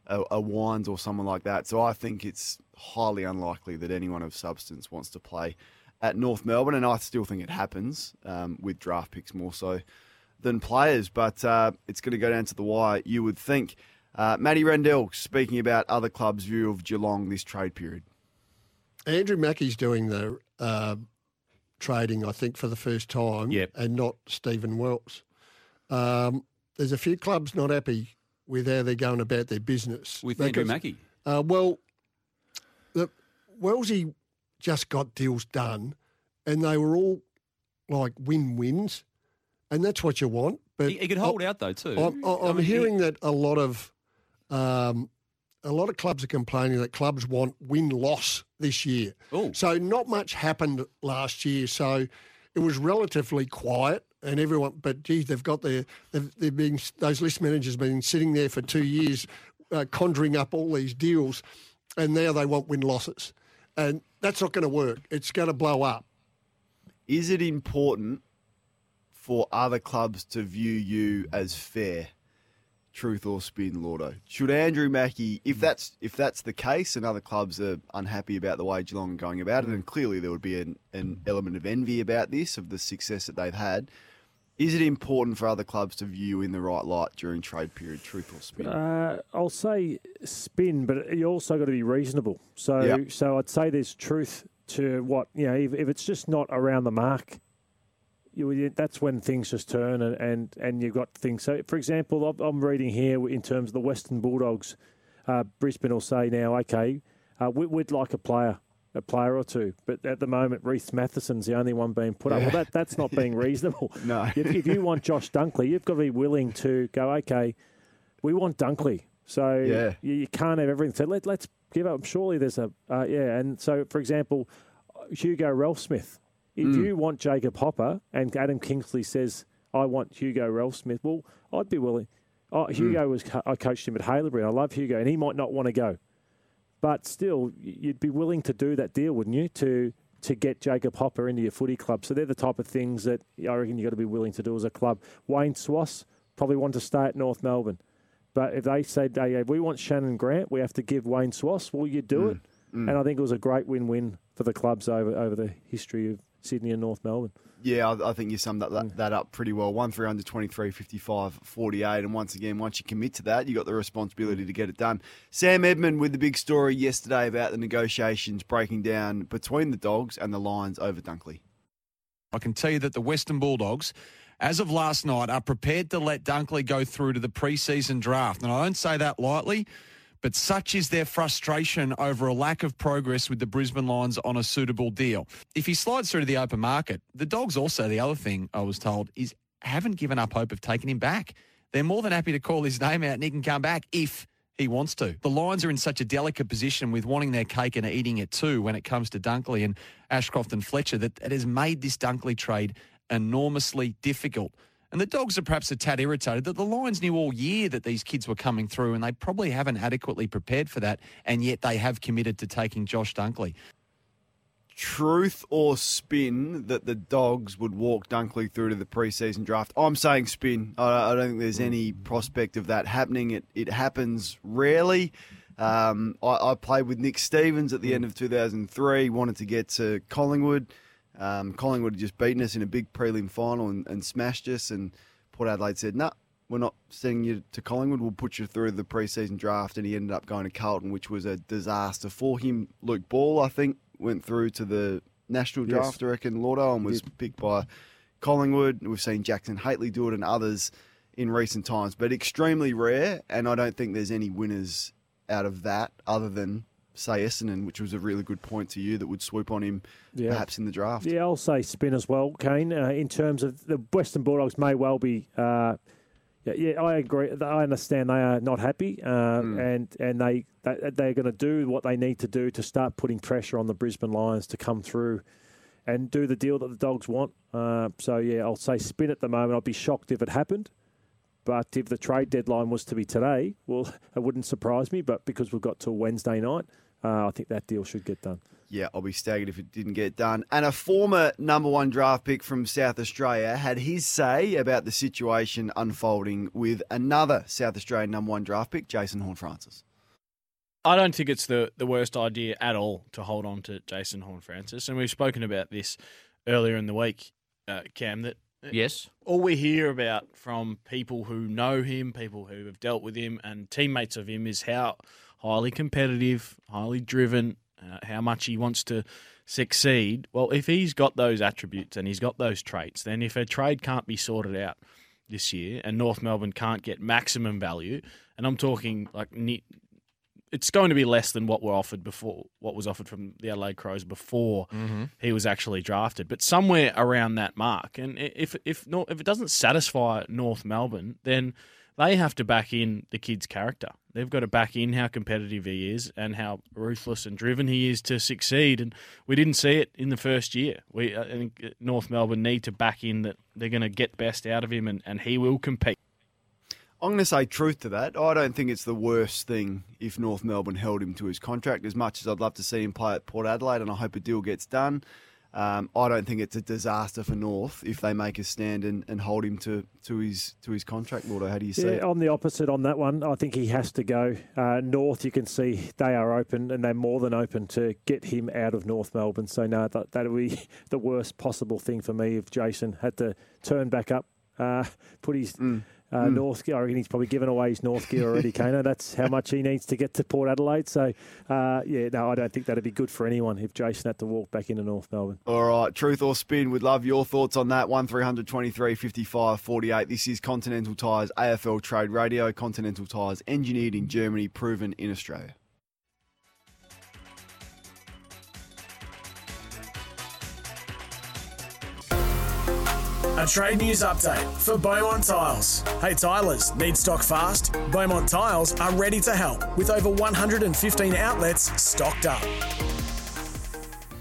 a, a Wines or someone like that. So I think it's highly unlikely that anyone of substance wants to play at North Melbourne, and I still think it happens um, with draft picks more so than players. But uh, it's going to go down to the wire, you would think. Uh, Matty Rendell speaking about other clubs' view of Geelong this trade period. Andrew Mackie's doing the uh, trading, I think, for the first time, Yep. and not Stephen Wells. Um, there's a few clubs not happy with how they're going about their business. With Andrew Because- Mackie. Uh, well, the Wellesley just got deals done, and they were all like win-wins, and that's what you want. But He, he could hold out though too. I'm, I I'm mean, he- hearing that a lot of um, a lot of clubs are complaining that clubs want win loss this year. Oh. So not much happened last year. So it was relatively quiet, and everyone. But geez, they've got their they've, they've been those list managers been sitting there for two years, uh, conjuring up all these deals, and now they want win losses, and that's not going to work. It's going to blow up. Is it important for other clubs to view you as fair? Truth or spin, Lordo? Should Andrew Mackie, if that's if that's the case, and other clubs are unhappy about the way Geelong are going about it, and clearly there would be an, an element of envy about this of the success that they've had. Is it important for other clubs to view you in the right light during trade period? Truth or spin? Uh, I'll say spin, but you also got to be reasonable. So, Yep. so I'd say there's truth to what you know. If, if it's just not around the mark, you, that's when things just turn, and, and, and you've got things. So, for example, I'm- I'm reading here in terms of the Western Bulldogs. Uh, Brisbane will say now, okay, uh, we, we'd like a player, a player or two, but at the moment, Rhys Mathieson's the only one being put up. Well, that, that's not being reasonable. No. if, if you want Josh Dunkley, you've got to be willing to go, okay, we want Dunkley. So Yeah. you, you can't have everything. So let, let's give up. Surely there's a, uh, yeah. And so, for example, Hugo Ralphsmith. If Mm. you want Jacob Hopper and Adam Kingsley says, I want Hugo Ralphsmith, well, I'd be willing. Oh, Mm. Hugo was, I coached him at Haileybury. I love Hugo, and he might not want to go. But still, you'd be willing to do that deal, wouldn't you? To to get Jacob Hopper into your footy club. So they're the type of things that I reckon you've got to be willing to do as a club. Wayne Schwass probably want to stay at North Melbourne. But if they say, hey, if we want Shannon Grant, we have to give Wayne Schwass, well, you do it. Mm. And I think it was a great win win for the clubs over, over the history of Sydney and North Melbourne. Yeah, I, I think you summed that, that, that up pretty well. One three under 23, 55, 48. And once again, once you commit to that, you got the responsibility mm. to get it done. Sam Edmund with the big story yesterday about the negotiations breaking down between the Dogs and the Lions over Dunkley. I can tell you that the Western Bulldogs, as of last night, are prepared to let Dunkley go through to the preseason draft. And I don't say that lightly, but such is their frustration over a lack of progress with the Brisbane Lions on a suitable deal. If he slides through to the open market, the Dogs also, the other thing I was told, is haven't given up hope of taking him back. They're more than happy to call his name out and he can come back if he wants to. The Lions are in such a delicate position with wanting their cake and eating it too when it comes to Dunkley and Ashcroft and Fletcher that it has made this Dunkley trade enormously difficult. And the Dogs are perhaps a tad irritated that the Lions knew all year that these kids were coming through and they probably haven't adequately prepared for that, and yet they have committed to taking Josh Dunkley. Truth or spin that the Dogs would walk Dunkley through to the preseason draft? I'm saying spin. I, don't think there's any prospect of that happening. It it happens rarely. Um, I, I played with Nick Stevens at the end of 2003. Wanted to get to Collingwood. Um, Collingwood had just beaten us in a big prelim final and, and smashed us. And Port Adelaide said, "No, nah, we're not sending you to Collingwood. We'll put you through the preseason draft." And he ended up going to Carlton, which was a disaster for him. Luke Ball, I think, went through to the national Yes. draft, I reckon, Laudo, and was picked by Collingwood. We've seen Jackson Hately do it and others in recent times, but extremely rare. And I don't think there's any winners out of that other than, say, Essendon, which was a really good point to you that would swoop on him Yeah. perhaps in the draft. Yeah, I'll say spin as well, Kane. Uh, in terms of the Western Bulldogs, may well be. Uh, yeah, yeah, I agree. I understand they are not happy, uh, and and they, they they're going to do what they need to do to start putting pressure on the Brisbane Lions to come through, and do the deal that the Dogs want. Uh, so yeah, I'll say spin at the moment. I'd be shocked if it happened, but if the trade deadline was to be today, well, it wouldn't surprise me. But because we've got till Wednesday night, uh, I think that deal should get done. Yeah, I'll be staggered if it didn't get done. And a former number one draft pick from South Australia had his say about the situation unfolding with another South Australian number one draft pick, Jason Horne-Francis. I don't think it's the, the worst idea at all to hold on to Jason Horne-Francis. And we've spoken about this earlier in the week, uh, Cam, that Yes. all we hear about from people who know him, people who have dealt with him, and teammates of him is how highly competitive, highly driven, uh, how much he wants to succeed. Well, if he's got those attributes and he's got those traits, then if a trade can't be sorted out this year and North Melbourne can't get maximum value, and I'm talking like it's going to be less than what were offered before, what was offered from the Adelaide Crows before Mhm. he was actually drafted, but somewhere around that mark. And if if if it doesn't satisfy North Melbourne, then they have to back in the kid's character. They've got to back in how competitive he is and how ruthless and driven he is to succeed. And we didn't see it in the first year. We uh, I think uh, North Melbourne need to back in that they're going to get best out of him and, and he will compete. I'm going to say truth to that. I don't think it's the worst thing if North Melbourne held him to his contract. As much as I'd love to see him play at Port Adelaide, and I hope a deal gets done, um, I don't think it's a disaster for North if they make a stand and, and hold him to, to his to his contract. Laudo, how do you see Yeah, it? I'm the opposite on that one. I think he has to go. Uh, North, you can see they are open and they're more than open to get him out of North Melbourne. So, no, that that would be the worst possible thing for me if Jason had to turn back up, uh, put his uh, Mm. North gear. I reckon he's probably given away his North gear already, Kano. That's how much he needs to get to Port Adelaide. So, uh, yeah, no, I don't think that'd be good for anyone if Jason had to walk back into North Melbourne. All right, truth or spin, would love your thoughts on that. 1300 23 55 48. This is Continental Tires AFL Trade Radio. Continental Tires, engineered in Germany, proven in Australia. A trade news update for Beaumont Tiles. Hey Tilers, need stock fast? Beaumont Tiles are ready to help with over 115 outlets stocked up.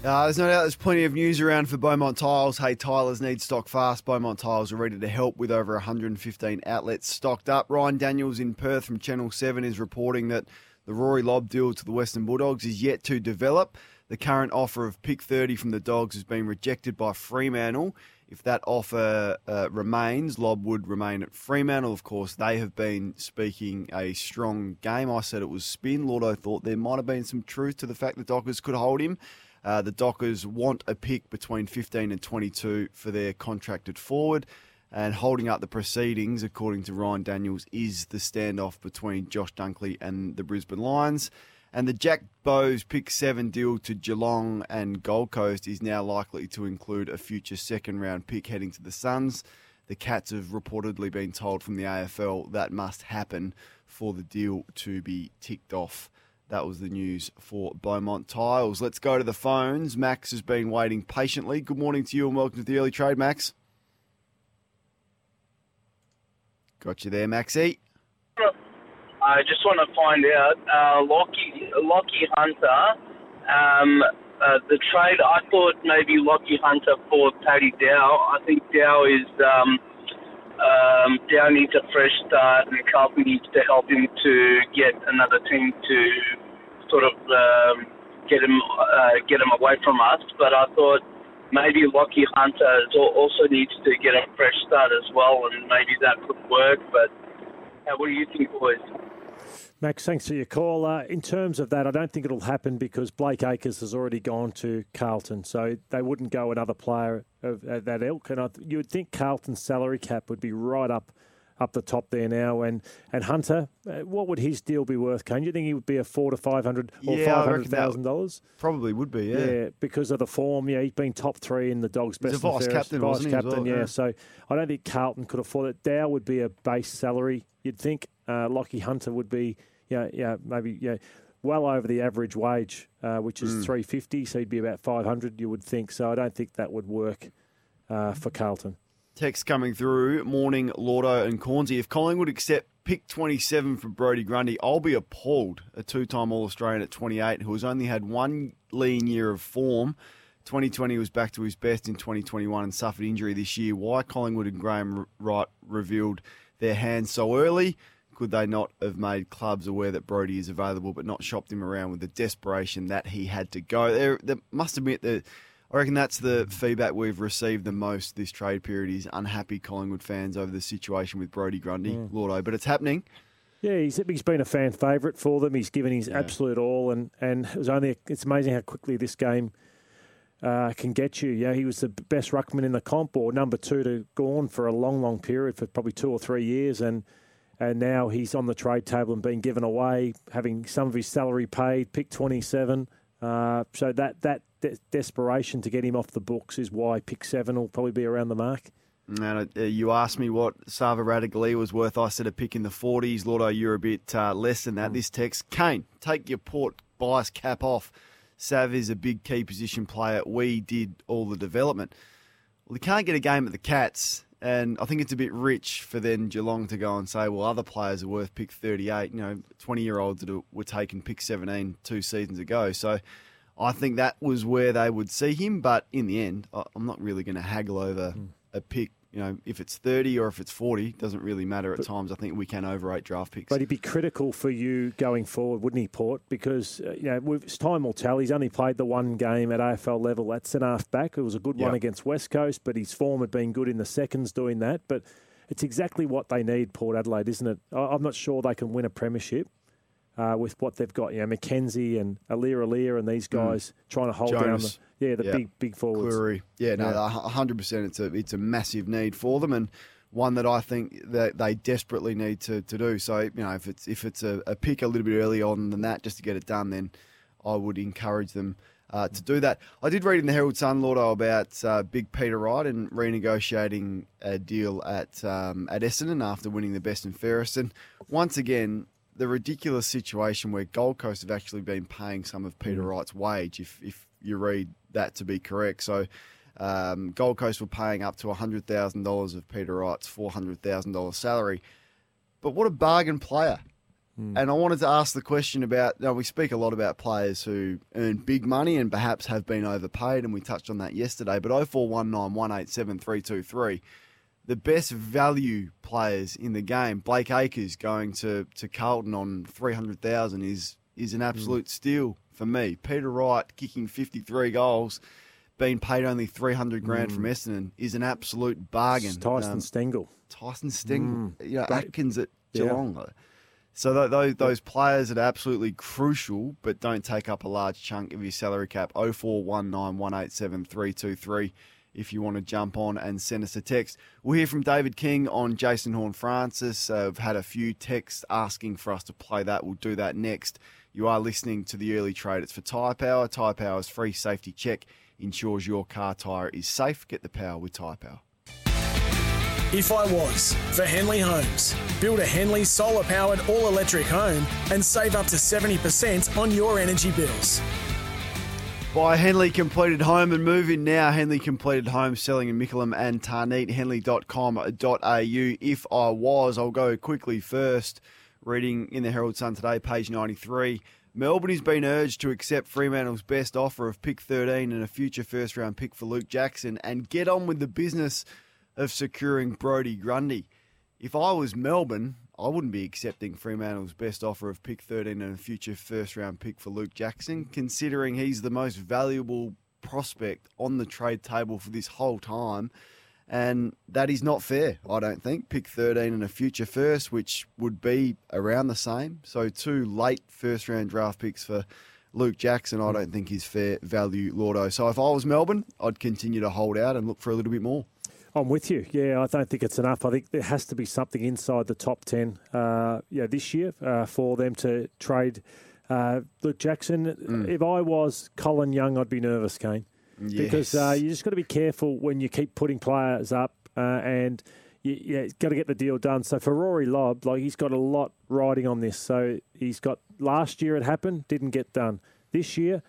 Uh, there's no doubt there's plenty of news around for Beaumont Tiles. Hey, Tilers need stock fast. Beaumont Tiles are ready to help with over 115 outlets stocked up. Ryan Daniels in Perth from Channel 7 is reporting that the Rory Lobb deal to the Western Bulldogs is yet to develop. The current offer of pick 30 from the Dogs has been rejected by Fremantle. If that offer uh, remains, Lobb would remain at Fremantle. Of course, they have been speaking a strong game. I said it was spin. Lordo thought there might have been some truth to the fact the Dockers could hold him. Uh, the Dockers want a pick between 15 and 22 for their contracted forward. And holding up the proceedings, according to Ryan Daniels, is the standoff between Josh Dunkley and the Brisbane Lions. And the Jack Bowes pick seven deal to Geelong and Gold Coast is now likely to include a future second round pick heading to the Suns. The Cats have reportedly been told from the AFL that must happen for the deal to be ticked off. That was the news for Beaumont Tiles. Let's go to the phones. Max has been waiting patiently. Good morning to you and welcome to the early trade, Max. Got you there, Maxie. I just want to find out, uh, Lachie, Lachie Hunter, um, uh, the trade, I thought maybe Lachie Hunter for Paddy Dow. I think Dow is, um, um, Dow needs a fresh start and Carlton needs to help him to get another team to sort of um, get him uh, get him away from us. But I thought maybe Lachie Hunter also needs to get a fresh start as well, and maybe that could work. But uh, what do you think, boys? Max, thanks for your call. Uh, in terms of that, I don't think it'll happen because Blake Acres has already gone to Carlton, so they wouldn't go another player of, of that ilk. And I, you would think Carlton's salary cap would be right up up the top there now. And and Hunter, uh, what would his deal be worth? Can you think he would be a four to five hundred or Yeah, five hundred thousand dollars? Probably would be, yeah. because of the form. Yeah, he's been top three in the Dogs' He's best a vice captain, vice wasn't he, captain. well, yeah. yeah. so I don't think Carlton could afford it. Dow would be a base salary. You'd think uh, Lachie Hunter would be, yeah, yeah, maybe yeah. Well over the average wage, uh, which is Mm. three fifty, so he'd be about five hundred. You would think so. I don't think that would work uh, for Carlton. Text coming through. Morning, Lordo and Cornsey. If Collingwood accept pick 27 for Brodie Grundy, I'll be appalled. A two time All Australian at 28 who has only had one lean year of form. 2020 was back to his best in 2021 and suffered injury this year. Why Collingwood and Graham Wright revealed their hands so early? Could they not have made clubs aware that Brodie is available but not shopped him around with the desperation that he had to go? There, there must admit that I reckon that's the feedback we've received the most this trade period is unhappy Collingwood fans over the situation with Brodie Grundy, Mm. Lordo. But it's happening. Yeah, he's, he's been a fan favourite for them. He's given his absolute all, and, and it was only it's amazing how quickly this game uh, can get you. Yeah, he was the best ruckman in the comp, or number two to Gawn for a long, long period for probably two or three years, and and now he's on the trade table and being given away, having some of his salary paid, pick twenty seven. Uh, so that that de- desperation to get him off the books is why pick seven will probably be around the mark. And uh, you asked me what Sava Ratugolea was worth. I said a pick in the 40s. Lordo, you're a bit uh, less than that. This text, Kane, take your port bias cap off. Sav is a big key position player. We did all the development. Well, he can't get a game at the Cats, and I think it's a bit rich for then Geelong to go and say, well, other players are worth pick 38. You know, 20 year olds that were taken pick 17 two seasons ago. So I think that was where they would see him. But in the end, I'm not really going to haggle over hmm. a pick. You know, if it's 30 or if it's 40, doesn't really matter at times. I think we can overrate draft picks. But he'd be critical for you going forward, wouldn't he, Port? Because uh, you know, time will tell. He's only played the one game at AFL level at centre half back. It was a good one against West Coast, but his form had been good in the seconds doing that. But it's exactly what they need, Port Adelaide, isn't it? I- I'm not sure they can win a premiership. Uh, with what they've got, you know, McKenzie and Aliir Aliir and these guys trying to hold down the Mm. Yeah the Yeah. big big forwards. Clurey. Yeah, no, Yeah. hundred percent. It's a it's a massive need for them, and one that I think that they desperately need to, to do. So you know, if it's if it's a, a pick a little bit early on than that, just to get it done, then I would encourage them. Uh, to do that, I did read in the Herald Sun, Lordo, about uh, Big Peter Wright and renegotiating a deal at um, at Essendon after winning the best and fairest. And once again, the ridiculous situation where Gold Coast have actually been paying some of Peter Wright's wage, if if you read that to be correct. So um, Gold Coast were paying up to hundred thousand dollars of Peter Wright's four hundred thousand dollars salary. But what a bargain player! And I wanted to ask the question about. Now we speak a lot about players who earn big money and perhaps have been overpaid, and we touched on that yesterday. But oh four one nine one eight seven three two three the best value players in the game. Blake Acres going to, to Carlton on three hundred thousand is is an absolute mm. steal for me. Peter Wright kicking fifty three goals, being paid only three hundred grand mm. from Essendon is an absolute bargain. Tyson Um, Stengle. Tyson Stengle, mm. you know. Atkins at Yeah. Geelong. So th- those those players that are absolutely crucial, but don't take up a large chunk of your salary cap. Oh four one nine one eight seven three two three. If you want to jump on and send us a text, we'll hear from David King on Jason Horne-Francis. Uh, I've had a few texts asking for us to play that. We'll do that next. You are listening to the early trade. It's for Tyre Power. Tyre Power's free safety check ensures your car tyre is safe. Get the power with Tyre Power. If I was for Henley Homes, build a Henley solar powered all electric home and save up to 70% on your energy bills. Buy Henley Completed Home and move in now. Henley Completed Home selling in Mickleham and Tarneet. Henley.com.au. If I was, I'll go quickly first. Reading in the Herald Sun today, page 93. Melbourne has been urged to accept Fremantle's best offer of pick 13 and a future first round pick for Luke Jackson and get on with the business of securing Brodie Grundy. If I was Melbourne, I wouldn't be accepting Fremantle's best offer of pick 13 and a future first round pick for Luke Jackson, considering he's the most valuable prospect on the trade table for this whole time. And that is not fair, I don't think. Pick 13 and a future first, which would be around the same. So, two late first round draft picks for Luke Jackson, I don't think is fair value, Lordo. So, if I was Melbourne, I'd continue to hold out and look for a little bit more. I'm with you. Yeah, I don't think it's enough. I think there has to be something inside the top 10 uh, yeah, this year uh, for them to trade uh, Luke Jackson. Mm. If I was Colin Young, I'd be nervous, Kane. Because uh, you just got to be careful when you keep putting players up uh, and you, yeah, got to get the deal done. So for Rory Lobb, like he's got a lot riding on this. So he's got last year it happened, didn't get done. This year,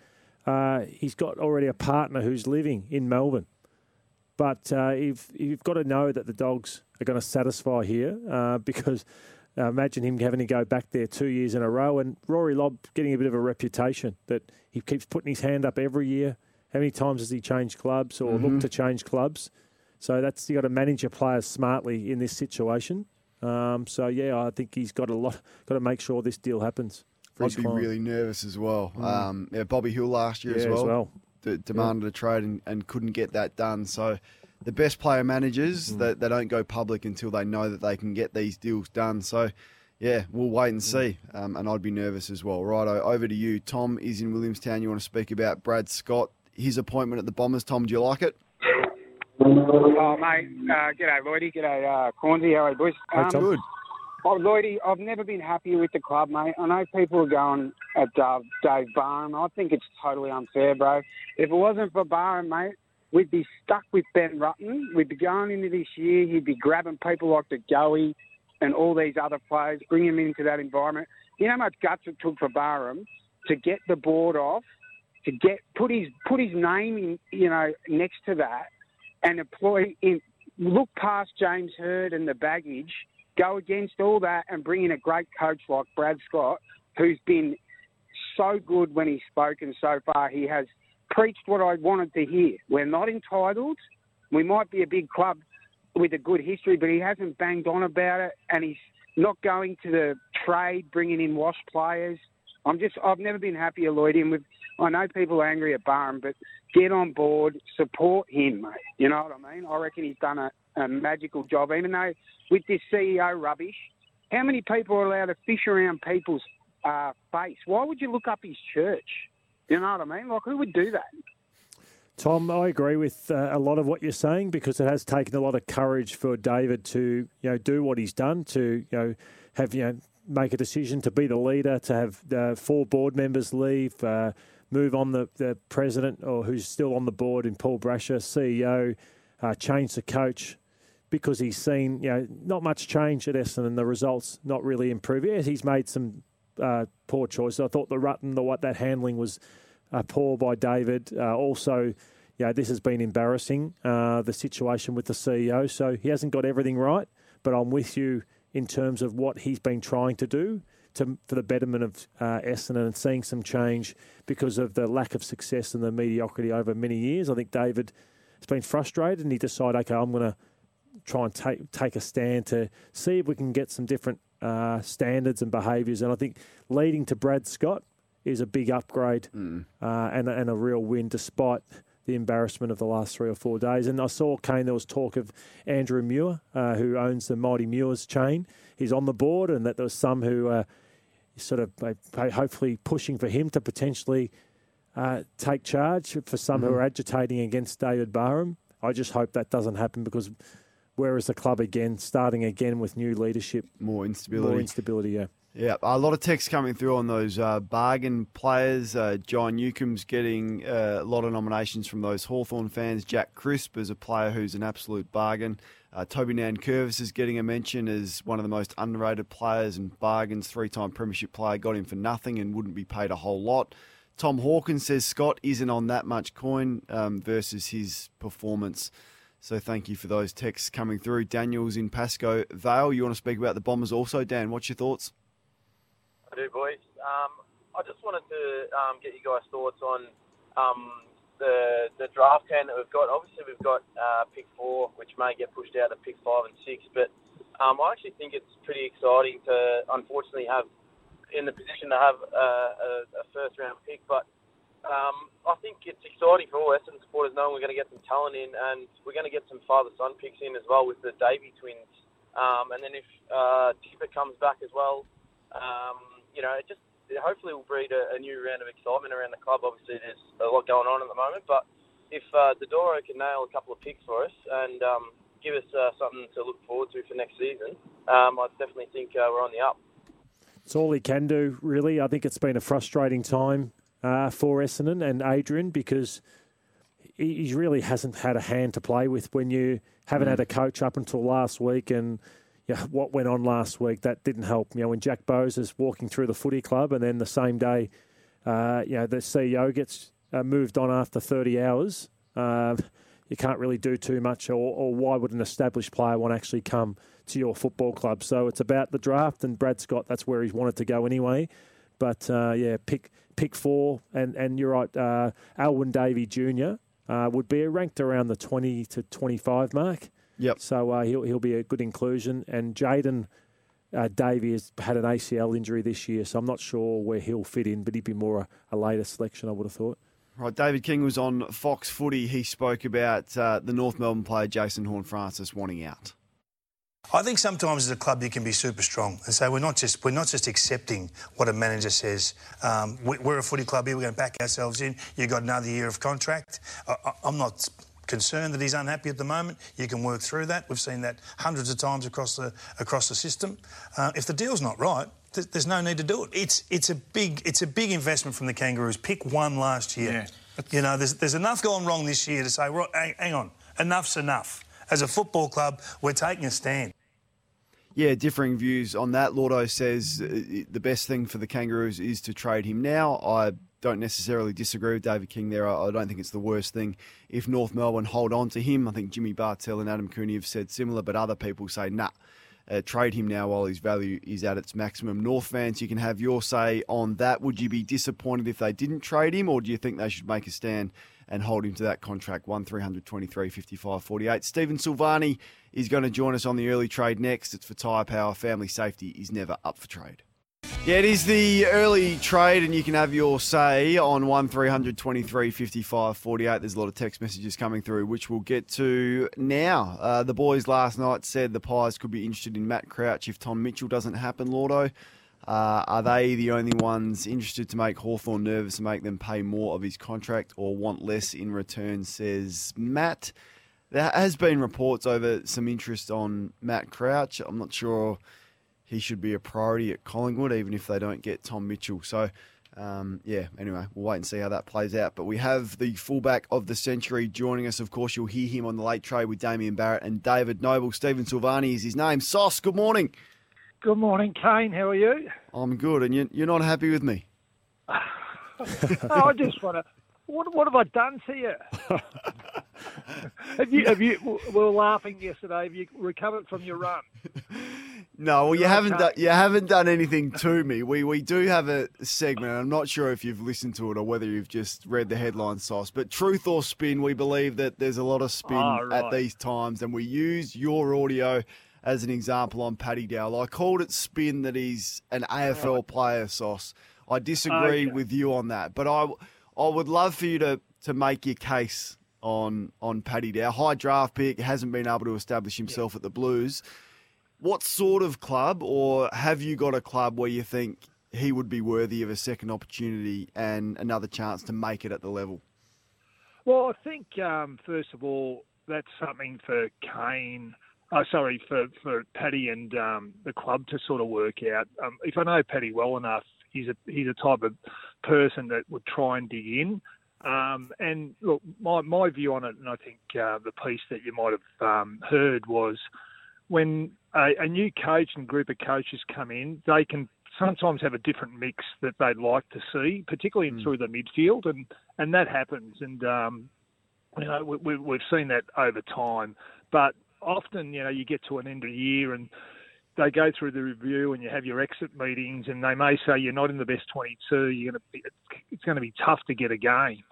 uh, he's got already a partner who's living in Melbourne. But uh, if, you've got to know that the dogs are going to satisfy here uh, because uh, imagine him having to go back there two years in a row. And Rory Lobb getting a bit of a reputation that he keeps putting his hand up every year. How many times has he changed clubs or Mhm. looked to change clubs? So that's you got to manage your players smartly in this situation. Um, so yeah, I think he's got a lot. Got to make sure this deal happens. I'd be client. really nervous as well. Mm. Um, yeah, Bobby Hill last year as Yeah, as well, well. D- demanded a trade and, and couldn't get that done. So the best player managers Mm. that they, don't go public until they know that they can get these deals done. So yeah, we'll wait and see. Um, and I'd be nervous as well. Righto, over to you. Tom is in Williamstown. You want to speak about Brad Scott, his appointment at the Bombers. Tom, do you like it? Oh, mate. Uh, g'day, Lloydie. G'day, uh, Cornsey. How are you, boys? Um, Good. Oh, Lloydie, I've never been happier with the club, mate. I know people are going at uh, Dave Barham. I think it's totally unfair, bro. If it wasn't for Barham, mate, we'd be stuck with Ben Rutten. We'd be going into this year. He'd be grabbing people like the Goey and all these other players, bringing them into that environment. You know how much guts it took for Barham to get the board off, to get put his put his name in, you know, next to that, and employ in look past James Hird and the baggage, go against all that and bring in a great coach like Brad Scott, who's been so good when he's spoken so far. He has preached what I wanted to hear. We're not entitled. We might be a big club with a good history, but he hasn't banged on about it, and he's not going to the trade, bringing in wash players. I'm just, I've never been happier, Lloyd. And with, I know people are angry at Barham, but get on board, support him, mate. You know what I mean? I reckon he's done a, a magical job, even though with this CEO rubbish, how many people are allowed to fish around people's uh, face? Why would you look up his church? You know what I mean? Like, who would do that? Tom, I agree with uh, a lot of what you're saying because it has taken a lot of courage for David to you know do what he's done to you know have you know make a decision to be the leader to have uh, four board members leave, uh, move on the, the president or who's still on the board in Paul Brasher, CEO, uh, change the coach because he's seen you know not much change at Essendon, and the results not really improve. Yes, he's made some uh, poor choices. I thought the Rutten, the what that handling was uh, poor by David. Uh, also, you know, this has been embarrassing, uh, the situation with the CEO. So he hasn't got everything right, but I'm with you in terms of what he's been trying to do to, for the betterment of uh, Essendon and seeing some change because of the lack of success and the mediocrity over many years. I think David has been frustrated and he decided, okay, I'm going to try and take take a stand to see if we can get some different uh, standards and behaviours. And I think leading to Brad Scott is a big upgrade uh, and, and a real win, despite the embarrassment of the last three or four days. And I saw Kane. There was talk of Andrew Muir, uh, who owns the Mighty Muir's chain. He's on the board, and that there was some who uh, sort of uh, hopefully pushing for him to potentially uh, take charge. For some who Mhm. are agitating against David Barham, I just hope that doesn't happen because. Where is the club again, starting again with new leadership? More instability. More instability, yeah. Yeah, a lot of text coming through on those uh, bargain players. Uh, John Newcombe's getting uh, a lot of nominations from those Hawthorn fans. Jack Crisp is a player who's an absolute bargain. Uh, Toby Nankervis is getting a mention as one of the most underrated players and bargains. Three-time premiership player, got him for nothing and wouldn't be paid a whole lot. Tom Hawkins says Scott isn't on that much coin um, versus his performance. So thank you for those texts coming through. Daniel's in Pascoe Vale. You want to speak about the Bombers also, Dan? What's your thoughts? I do, boys. Um, I just wanted to um, get you guys' thoughts on um, the the draft can that we've got. Obviously, we've got uh, pick four, which may get pushed out to pick five and six. But um, I actually think it's pretty exciting to, unfortunately, have in the position to have uh, a, a first round pick. But um, I think it's exciting for all Essendon supporters knowing we're going to get some talent in, and we're going to get some father son picks in as well with the Davey twins. Um, and then if uh, Tipper comes back as well. Um, you know, it just it hopefully will breed a, a, new round of excitement around the club. Obviously, there's a lot going on at the moment, but if uh, Dodoro can nail a couple of picks for us and um, give us uh, something to look forward to for next season, um, I definitely think uh, we're on the up. It's all he can do, really. I think it's been a frustrating time uh, for Essendon and Adrian because he really hasn't had a hand to play with when you haven't mm. had a coach up until last week and yeah, what went on last week that didn't help. You know, when Jack Bowes is walking through the footy club, and then the same day, uh, you know, the CEO gets uh, moved on after 30 hours. Uh, you can't really do too much, or, or, why would an established player want to actually come to your football club? So it's about the draft, and Brad Scott, that's where he's wanted to go anyway. But uh, yeah, pick pick four, and, and you're right, uh, Alwyn Davey Jr. Uh, would be ranked around the 20 to 25 mark. Yep. So uh, he'll he'll be a good inclusion. And Jayden uh, Davey has had an ACL injury this year, so I'm not sure where he'll fit in, but he'd be more a, a later selection, I would have thought. Right, David King was on Fox Footy. He spoke about uh, the North Melbourne player Jason Horne-Francis wanting out. I think sometimes as a club you can be super strong and say we're not just we're not just accepting what a manager says. Um, we, are a footy club here. We're going to back ourselves in. You've got another year of contract. I, I'm not concerned that he's unhappy at the moment. You can work through that. We've seen that hundreds of times across the across the system. Uh, if the deal's not right, th- there's no need to do it. It's it's a big it's a big investment from the Kangaroos. Pick one last year. Yeah. You know, there's there's enough going wrong this year to say, right, hang, hang on, enough's enough. As a football club, we're taking a stand. Yeah, differing views on that. Lordo says uh, the best thing for the Kangaroos is to trade him now. I don't necessarily disagree with David King there. I, don't think it's the worst thing if North Melbourne hold on to him. I think Jimmy Bartel and Adam Cooney have said similar, but other people say, nah, uh, trade him now while his value is at its maximum. North fans, you can have your say on that. Would you be disappointed if they didn't trade him, or do you think they should make a stand and hold him to that contract? 1 323 55 48. Stephen Silvagni is going to join us on the early trade next. It's for Tyre Power. Family safety is never up for trade. Yeah, it is the early trade, and you can have your say on 1 323 55 48. There's a lot of text messages coming through, which we'll get to now. Uh, the boys last night said the Pies could be interested in Matt Crouch if Tom Mitchell doesn't happen, Lordo. Uh, are they the only ones interested to make Hawthorn nervous and make them pay more of his contract or want less in return, says Matt. There has been reports over some interest on Matt Crouch. I'm not sure he should be a priority at Collingwood, even if they don't get Tom Mitchell. So, um, yeah, anyway, we'll wait and see how that plays out. But we have the fullback of the century joining us. Of course, you'll hear him on the late trade with Damien Barrett and David Noble. Stephen Silvagni is his name. Sauce, good morning. Good morning, Kane. How are you? I'm good. And you, you're not happy with me? oh, I just want to. What, what have I done to you? have you? Have you? We were laughing yesterday. Have you recovered from your run? No, well, you haven't done you haven't done anything to me. We we do have a segment. I'm not sure if you've listened to it or whether you've just read the headline sauce. But truth or spin, we believe that there's a lot of spin oh, right. at these times, and we use your audio as an example on Paddy Dow. I called it spin that he's an AFL right. player, sauce. I disagree okay. with you on that, but I I would love for you to to make your case on on Paddy Dow. High draft pick hasn't been able to establish himself yeah. at the Blues what sort of club, or have you got a club where you think he would be worthy of a second opportunity and another chance to make it at the level? Well, I think um, first of all that's something for Kane Oh, sorry for for Paddy and um, the club to sort of work out. Um, if I know Paddy well enough, he's a he's a type of person that would try and dig in. Um, and look, my my view on it, and I think uh, the piece that you might have um, heard was when a, a new coach and group of coaches come in, they can sometimes have a different mix that they'd like to see, particularly in through the midfield, and and that happens. And um, you know we, we've seen that over time, but often you know you get to an end of the year and they go through the review and you have your exit meetings and they may say you're not in the best 22 you're going to be, it's going to be tough to get a game.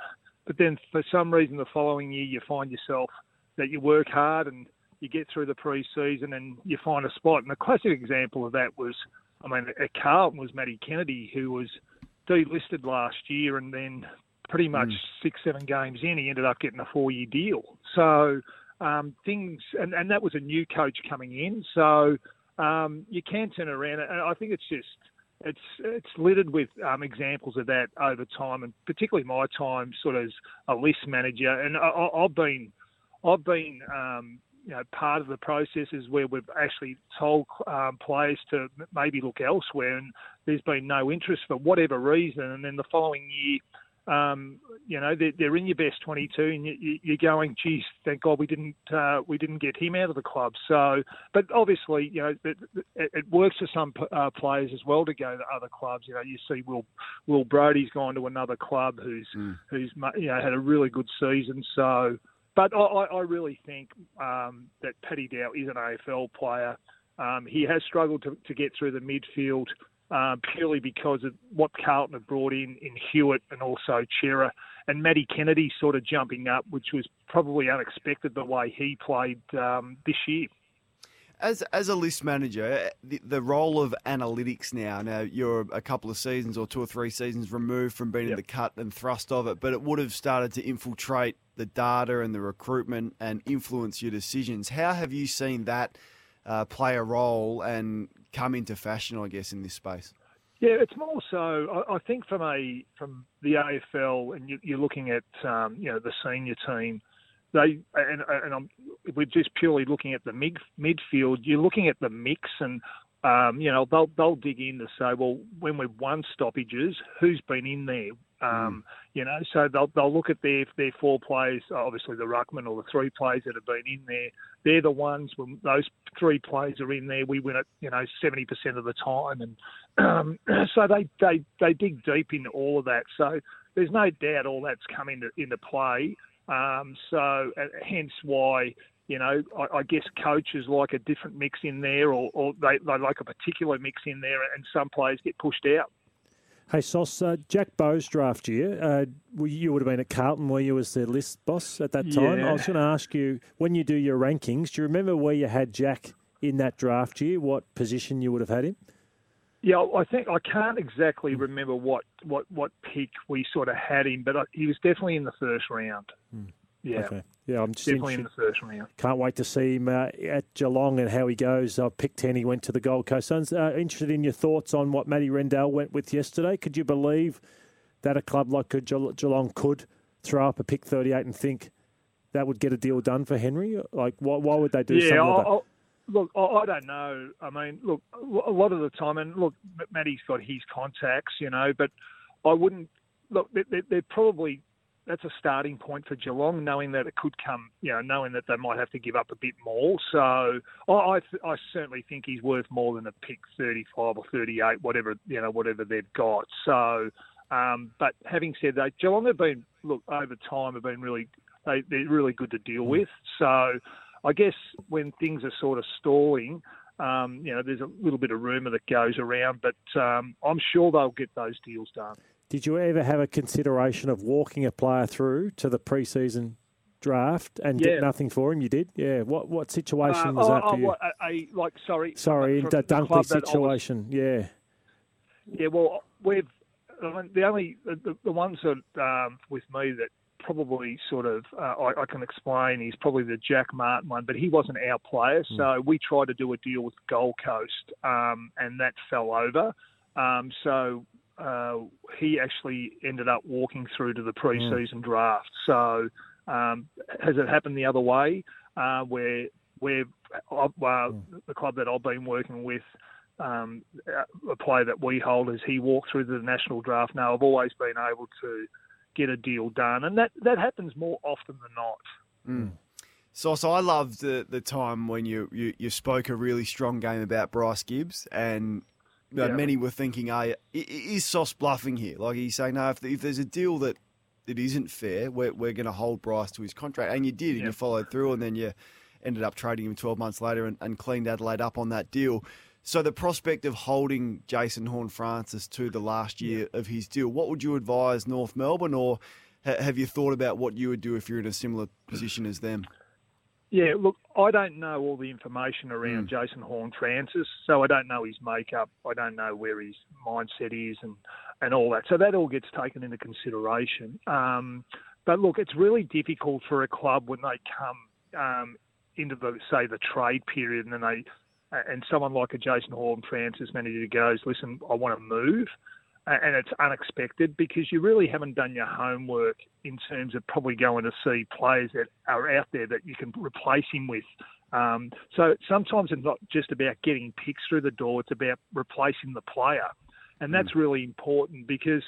But then for some reason the following year you find yourself that you work hard and you get through the pre-season and you find a spot. And a classic example of that was I mean at Carlton was Matty Kennedy who was delisted last year and then pretty much six seven games in he ended up getting a four year deal. So um, things and, and that was a new coach coming in. So um, you can turn around. And I think it's just it's it's littered with um, examples of that over time, and particularly my time sort of as a list manager. And I, I've been I've been um, you know part of the processes where we've actually told um, players to maybe look elsewhere, and there's been no interest for whatever reason, and then the following year um, you know they're, they're, in your best 22, and you, you're going, geez, thank God we didn't uh, we didn't get him out of the club. So, but obviously, you know, it, it works for some uh, players as well to go to other clubs. You know, you see Will Will Brodie's gone to another club who's mm. who's you know had a really good season. So, but I, I really think um, that Paddy Dow is an AFL player. Um, he has struggled to, to get through the midfield uh, purely because of what Carlton have brought in in Hewett and also Cerra. And Matty Kennedy sort of jumping up, which was probably unexpected the way he played um, this year. As, as a list manager, the, the, role of analytics now, now you're a couple of seasons or two or three seasons removed from being yep. in the cut and thrust of it, but it would have started to infiltrate the data and the recruitment and influence your decisions. How have you seen that uh, play a role and come into fashion, I guess, in this space? Yeah, it's more so. I, think from a from the AFL, and you, are looking at um, you know the senior team. They and, and I'm, we're just purely looking at the mid, midfield. You're looking at the mix, and um, you know they'll they'll dig in to say, well, when we've won stoppages, who's been in there? Um, mm. You know, so they'll they'll look at their their four players, obviously the ruckman or the three players that have been in there. They're the ones when those three players are in there, we win it. You know, seventy percent of the time, and um, so they they they dig deep into all of that. So there's no doubt all that's come into into play. Um, so uh, hence why you know, I, I, guess coaches like a different mix in there, or, or they, they, like a particular mix in there, and some players get pushed out. Hey, Sauce, uh, Jack Bowes draft year, uh, you would have been at Carlton where you was the list boss at that time. Yeah. I was going to ask you, when you do your rankings, do you remember where you had Jack in that draft year, what position you would have had him? Yeah, I think I can't exactly remember what, what, what pick we sort of had him, but he was definitely in the first round. Hmm. Yeah. Okay. Yeah, I'm just definitely in the first round. Can't wait to see him uh, at Geelong and how he goes. I picked 10, he went to the Gold Coast Suns. Uh, interested in your thoughts on what Matty Rendell went with yesterday. Could you believe that a club like Geelong could throw up a pick 38 and think that would get a deal done for Henry? Like, why, why would they do yeah, something like that? Look, I don't know. I mean, look, a lot of the time, and look, Matty's got his contacts, you know, but I wouldn't look. They're, they're probably that's a starting point for Geelong, knowing that it could come, you know, knowing that they might have to give up a bit more. So I, I, I certainly think he's worth more than a pick 35 or 38, whatever you know, whatever they've got. So, um, but having said that, Geelong have been look over time have been really they, they're really good to deal with. So I guess when things are sort of stalling. Um, you know, there's a little bit of rumour that goes around, but um, I'm sure they'll get those deals done. Did you ever have a consideration of walking a player through to the preseason draft and yeah. get nothing for him? You did, yeah. What what situation uh, was oh, that for oh, you? What, a, a, like sorry, sorry, in the Dunkley situation, was, yeah. Yeah, well, we've I mean, the only the, the ones that um, with me that probably sort of uh, I, I, can explain is probably the Jack Martin one, but he wasn't our player, hmm. so mm. we tried to do a deal with Gold Coast, um, and that fell over. Um, so uh, he actually ended up walking through to the preseason mm. draft. So um, has it happened the other way, uh, where where uh, the club that I've been working with, um, a player that we hold as he walked through to the national draft. Now I've always been able to get a deal done, and that that happens more often than not. Mm. So, so I loved the, the time when you, you, you spoke a really strong game about Bryce Gibbs, and Yeah. many were thinking, ah, "Hey, i- i- is Sauce bluffing here?" Like he's saying, "No, if, if there's a deal that that isn't fair, we're, we're going to hold Bryce to his contract," and you did, and Yeah. you followed through, and then you ended up trading him 12 months later and, and cleaned Adelaide up on that deal. So the prospect of holding Jason Horne-Francis to the last year of his deal, what would you advise North Melbourne, or ha- have you thought about what you would do if you're in a similar position as them? Yeah, look, I don't know all the information around Mm. Jason Horne-Francis, so I don't know his makeup. I don't know where his mindset is and, and all that. So that all gets taken into consideration. Um, but look, it's really difficult for a club when they come um, into the say the trade period and then they and someone like a Jason Horne-Francis manager goes, listen, I want to move. And it's unexpected because you really haven't done your homework in terms of probably going to see players that are out there that you can replace him with. Um, so sometimes it's not just about getting picks through the door; it's about replacing the player, and that's really important because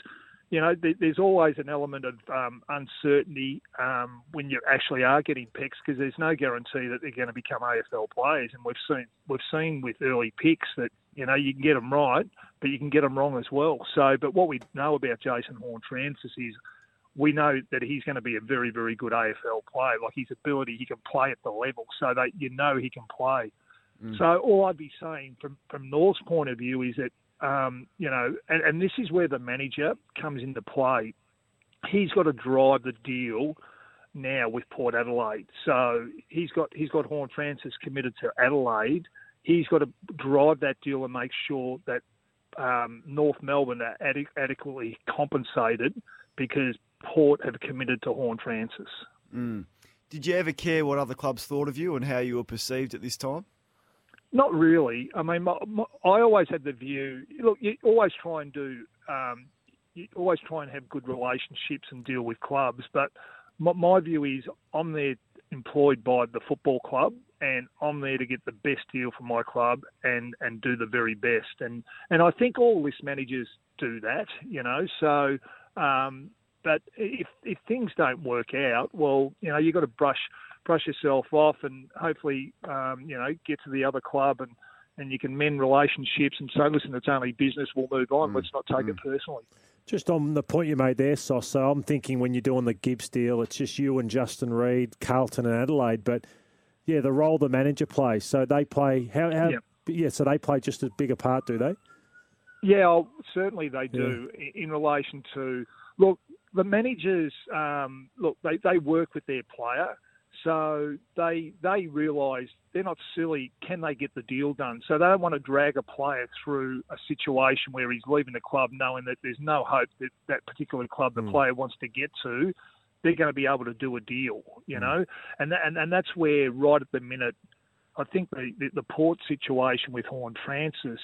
you know th- there's always an element of um, uncertainty um, when you actually are getting picks because there's no guarantee that they're going to become AFL players, and we've seen we've seen with early picks that you know you can get them right, but you can get them wrong as well. So, but what we know about Jason Horne-Francis is we know that he's going to be a very, very good AFL player. Like his ability, he can play at the level, so that you know he can play. So all I'd be saying from from North's point of view is that um, you know, and, and this is where the manager comes into play. He's got to drive the deal now with Port Adelaide. So he's got he's got Horne-Francis committed to Adelaide. He's got to drive that deal and make sure that um, North Melbourne are ade- adequately compensated because Port have committed to Horne-Francis. Mm. Did you ever care what other clubs thought of you and how you were perceived at this time? Not really. I mean, my, my, I always had the view. Look, you always try and do. Um, you always try and have good relationships and deal with clubs. But my, my view is, I'm there employed by the football club, and I'm there to get the best deal for my club and and do the very best. And and I think all list managers do that. You know, so. Um, but if if things don't work out, well, you know, you've got to brush brush yourself off and hopefully, um, you know, get to the other club and, and you can mend relationships and say, listen, it's only business. We'll move on. Let's not take it personally. Just on the point you made there, Sauce. So I'm thinking when you're doing the Gibbs deal, it's just you and Justin Reid, Carlton and Adelaide. But yeah, the role the manager plays. So they play how? how Yep. Yeah. So they play just as big a part, do they? Yeah, oh, certainly they do i in relation to look the managers. Um, look, they, they work with their player, so they they realise they're not silly. Can they get the deal done? So they don't want to drag a player through a situation where he's leaving the club knowing that there's no hope that that particular club the hmm. player wants to get to. They're going to be able to do a deal, you hmm. know, and that, and and that's where right at the minute, I think the the, the port situation with Horn Francis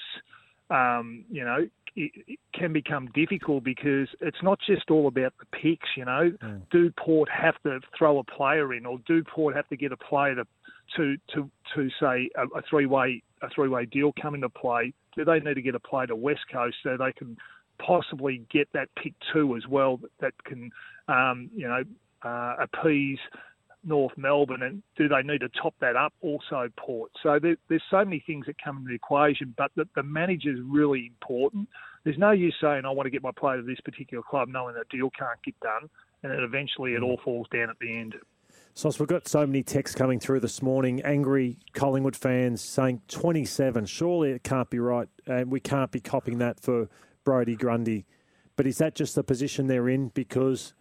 um, you know, it, it can become difficult because it's not just all about the picks. You know, do Port have to throw a player in, or do Port have to get a player to to to, to say a, a three way a three way deal come into play? Do they need to get a player to West Coast so they can possibly get that pick two as well that, that can um, you know uh, appease North Melbourne, and do they need to top that up? Also, Port. So there, there's so many things that come into the equation, but the, the manager's really important. There's no use saying I want to get my player to this particular club, knowing that deal can't get done, and then eventually it mm. all falls down at the end. Sauce, we've got so many texts coming through this morning. Angry Collingwood fans saying 27. Surely it can't be right, and we can't be copying that for Brodie Grundy. But is that just the position they're in because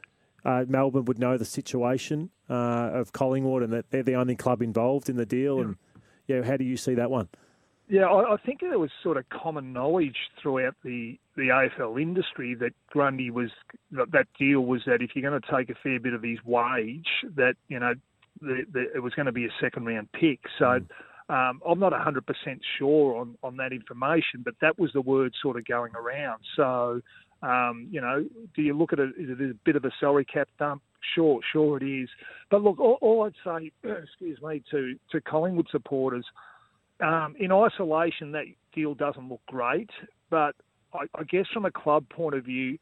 uh, Melbourne would know the situation uh, of Collingwood and that they're the only club involved in the deal? And yeah, how do you see that one? Yeah, I, I think it was sort of common knowledge throughout the, the AFL industry that Grundy was that, that deal was that if you're going to take a fair bit of his wage, that you know the, the, it was going to be a second round pick. So um, I'm not 100% sure on, on that information, but that was the word sort of going around. So um, you know, do you look at it? Is it a bit of a salary cap dump? Sure, sure it is. But look, all, all I'd say, excuse me, to to Collingwood supporters, um, in isolation, that deal doesn't look great. But I, I guess from a club point of view,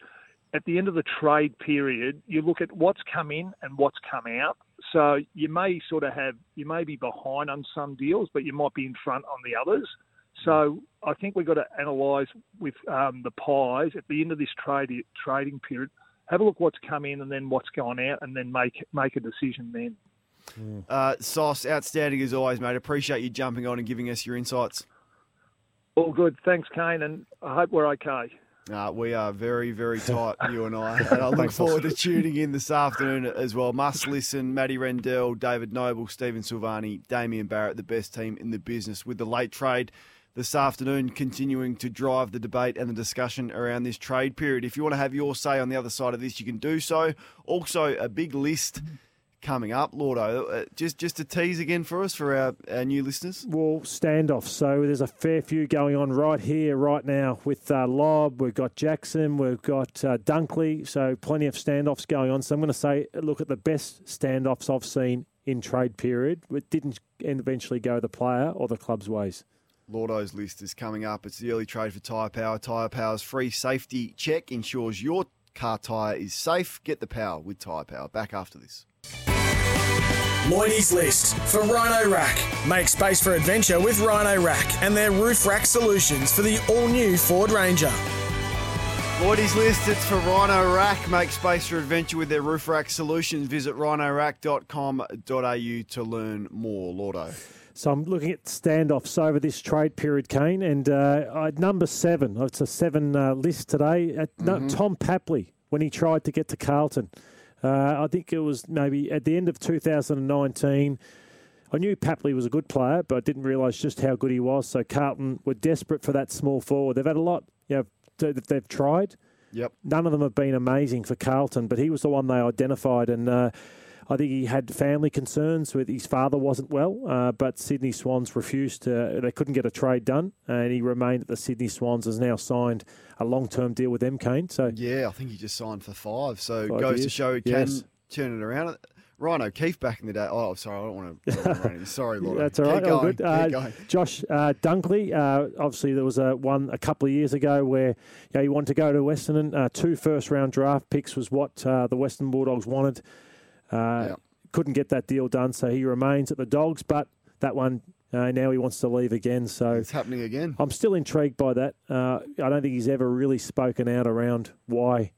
at the end of the trade period, you look at what's come in and what's come out. So you may sort of have, you may be behind on some deals, but you might be in front on the others. So I think we've got to analyse with um, the pies at the end of this trade trading period. Have a look what's come in and then what's gone out, and then make make a decision then. Uh, Sauce, outstanding as always, mate. Appreciate you jumping on and giving us your insights. All good. Thanks, Kane, and I hope we're okay. Uh, we are very, very tight, you and I. And I look forward to tuning in this afternoon as well. Must listen, Matty Rendell, David Noble, Stephen Silvagni, Damien Barrett, the best team in the business with the late trade this afternoon, continuing to drive the debate and the discussion around this trade period. If you want to have your say on the other side of this, you can do so. Also, a big list coming up, Lordo. Uh, just just a tease again for us for our, our new listeners. Well, standoff. So there's a fair few going on right here, right now with uh, Lobb. We've got Jackson. We've got uh, Dunkley. So plenty of standoffs going on. So I'm going to say, look at the best standoffs I've seen in trade period. It didn't eventually go the player or the club's ways. Lordo's list is coming up. It's the early trade for Tyre Power. Tyre Power's free safety check ensures your car tyre is safe. Get the power with Tyre Power. Back after this. Lloydie's List for Rhino Rack. Make space for adventure with Rhino Rack and their roof rack solutions for the all new Ford Ranger. Lloydie's list, it's for Rhino Rack. Make space for adventure with their roof rack solutions. Visit rhinorack.com.au to learn more. Lordo. So I'm looking at standoffs over this trade period, Kane, and uh, at number seven, it's a seven uh, list today. At, no, Mhm. Tom Papley when he tried to get to Carlton, uh, I think it was maybe at the end of 2019. I knew Papley was a good player, but I didn't realise just how good he was. So Carlton were desperate for that small forward. They've had a lot, you know, that they've tried. Yep. None of them have been amazing for Carlton, but he was the one they identified, and uh, I think he had family concerns with his father wasn't well. Uh, but Sydney Swans refused to; they couldn't get a trade done, and he remained at the Sydney Swans. Has now signed a long-term deal with them, Kane. So Yeah, I think he just signed for five. So Five goes to show he can Yes. turn it around. Ryan O'Keefe back in the day. Oh, sorry, I don't want to. sorry. That's all right. Keep. All going, good. Uh. Josh uh, Dunkley. Uh, obviously, there was a one a couple of years ago where you know, he wanted to go to Western. Uh, two first round draft picks was what uh, the Western Bulldogs wanted. Uh, Couldn't get that deal done, so he remains at the Dogs. But that one uh, now he wants to leave again. So it's happening again. I'm still intrigued by that. Uh, I don't think he's ever really spoken out around why.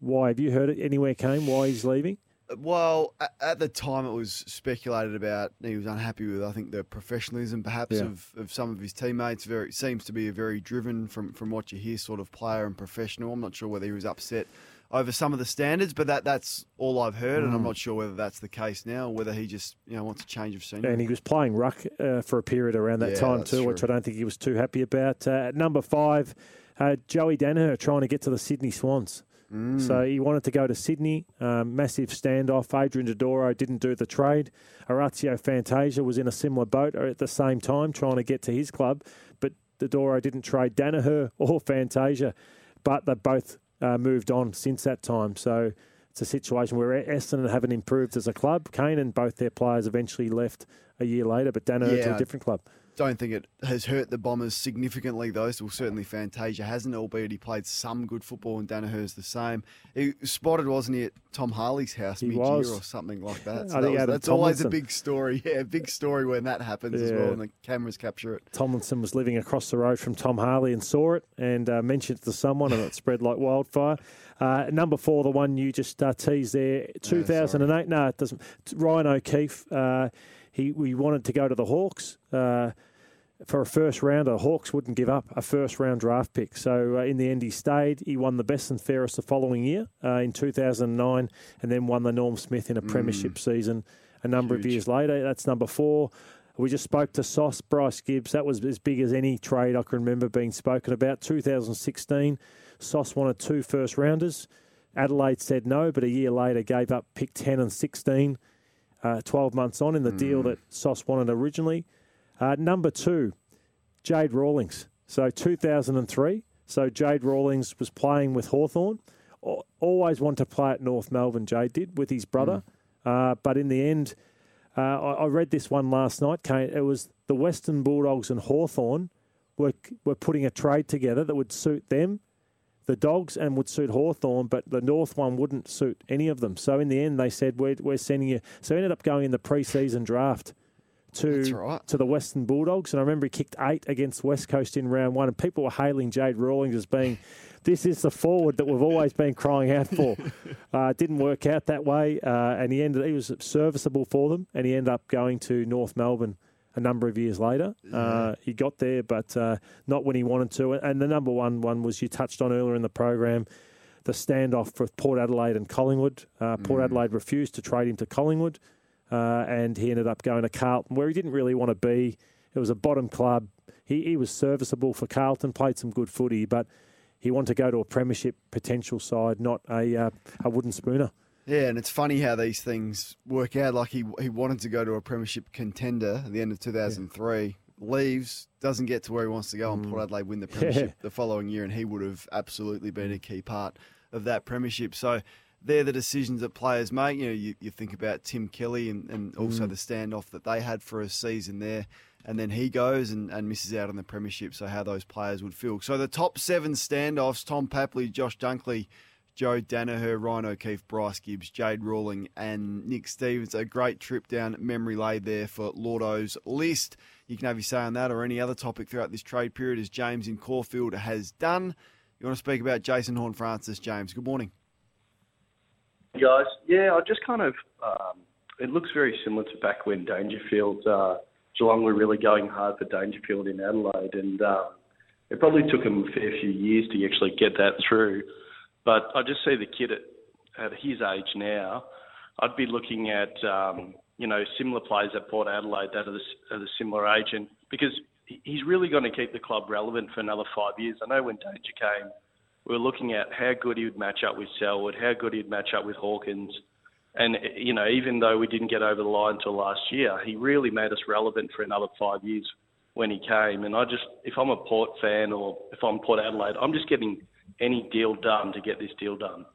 Why have you heard it anywhere? Kane why he's leaving? Well, at, at the time, it was speculated about he was unhappy with, I think, the professionalism perhaps Yeah. of, of some of his teammates. Very seems to be a very driven, from from what you hear, sort of player and professional. I'm not sure whether he was upset over some of the standards, but that that's all I've heard, and I'm Mm. not sure whether that's the case now, or whether he just you know wants a change of scenery. And he was playing ruck uh, for a period around that Yeah, time too, which I don't think he was too happy about. Uh, at number five, uh, Joey Daniher trying to get to the Sydney Swans. Mm. So he wanted to go to Sydney. Um, massive standoff. Adrian Dodoro didn't do the trade. Orazio Fantasia was in a similar boat at the same time, trying to get to his club. But Dodoro didn't trade Daniher or Fantasia. But they both uh, moved on since that time. So it's a situation where Essendon haven't improved as a club. Kane and both their players eventually left a year later, but Daniher to a different club. Don't think it has hurt the Bombers significantly, though. Well, certainly Fantasia hasn't, albeit he played some good football, and Daniher's the same. He spotted, wasn't he, at Tom Harley's house He mid-year was. or something like that. So that was- that's always a big story. Yeah, big story when that happens as well, and the cameras capture it. Tomlinson was living across the road from Tom Harley and saw it and uh, mentioned it to someone, and it spread like wildfire. Uh, number four, the one you just uh, teased there, 2008. no, it doesn't. Ryan O'Keefe. Uh, he we wanted to go to the Hawks. Uh, for a first rounder, Hawks wouldn't give up a first round draft pick. So uh, in the end, he stayed. He won the best and fairest the following year uh, in 2009, and then won the Norm Smith in a premiership season a number of years later. That's number four. We just spoke to Sauce Bryce Gibbs. That was as big as any trade I can remember being spoken about. 2016, Sauce wanted two first rounders. Adelaide said no, but a year later gave up pick 10 and 16, uh, 12 months on in the deal that Sauce wanted originally. Uh, number two, Jade Rawlings. So 2003. So Jade Rawlings was playing with Hawthorn. always wanted to play at North Melbourne. Jade did with his brother, uh, but in the end, uh, I, I read this one last night. Kane. It was the Western Bulldogs and Hawthorn were were putting a trade together that would suit them, the Dogs, and would suit Hawthorn, but the North one wouldn't suit any of them. So in the end, they said we're we're sending you. So he ended up going in the pre-season draft to to the Western Bulldogs, and I remember he kicked eight against West Coast in round one, and people were hailing Jade Rawlings as being, "This is the forward that we've always been crying out for." uh, it didn't work out that way, uh, and he ended. He was serviceable for them, and he ended up going to North Melbourne a number of years later. Uh, he got there, but uh, not when he wanted to. And the number one one was you touched on earlier in the program. The standoff for Port Adelaide and Collingwood. Uh, Port Mm. Adelaide refused to trade him to Collingwood uh, and he ended up going to Carlton, where he didn't really want to be. It was a bottom club. He, he was serviceable for Carlton, played some good footy, but he wanted to go to a premiership potential side, not a uh, a wooden spooner. Yeah, and it's funny how these things work out. Like he he wanted to go to a premiership contender at the end of 2003, leaves, doesn't get to where he wants to go, and Port Adelaide win the premiership the following year, and he would have absolutely been a key part of that premiership. So they're the decisions that players make. You know, you, you think about Tim Kelly and, and also Mm. the standoff that they had for a season there. And then he goes and, and misses out on the premiership. So how those players would feel. So the top seven standoffs: Tom Papley, Josh Dunkley, Joe Daniher, Ryan O'Keefe, Bryce Gibbs, Jade Rawling, and Nick Stevens. A great trip down memory lane there for Lordo's list. You can have your say on that or any other topic throughout this trade period, as James in Caulfield has done. You want to speak about Jason Horne-Francis, James? Good morning. guys. Yeah, I just kind of, um, it looks very similar to back when Dangerfield, uh, Geelong were really going hard for Dangerfield in Adelaide, and um, it probably took them a fair few years to actually get that through. But I just see the kid at, at his age now, I'd be looking at, um, you know, similar players at Port Adelaide that are the, are the similar age, and because he's really going to keep the club relevant for another five years. I know when Danger came, we were looking at how good he would match up with Selwood, how good he'd match up with Hawkins. And, you know, even though we didn't get over the line until last year, he really made us relevant for another five years when he came. And I just, if I'm a Port fan or if I'm Port Adelaide, I'm just getting any deal done to get this deal done.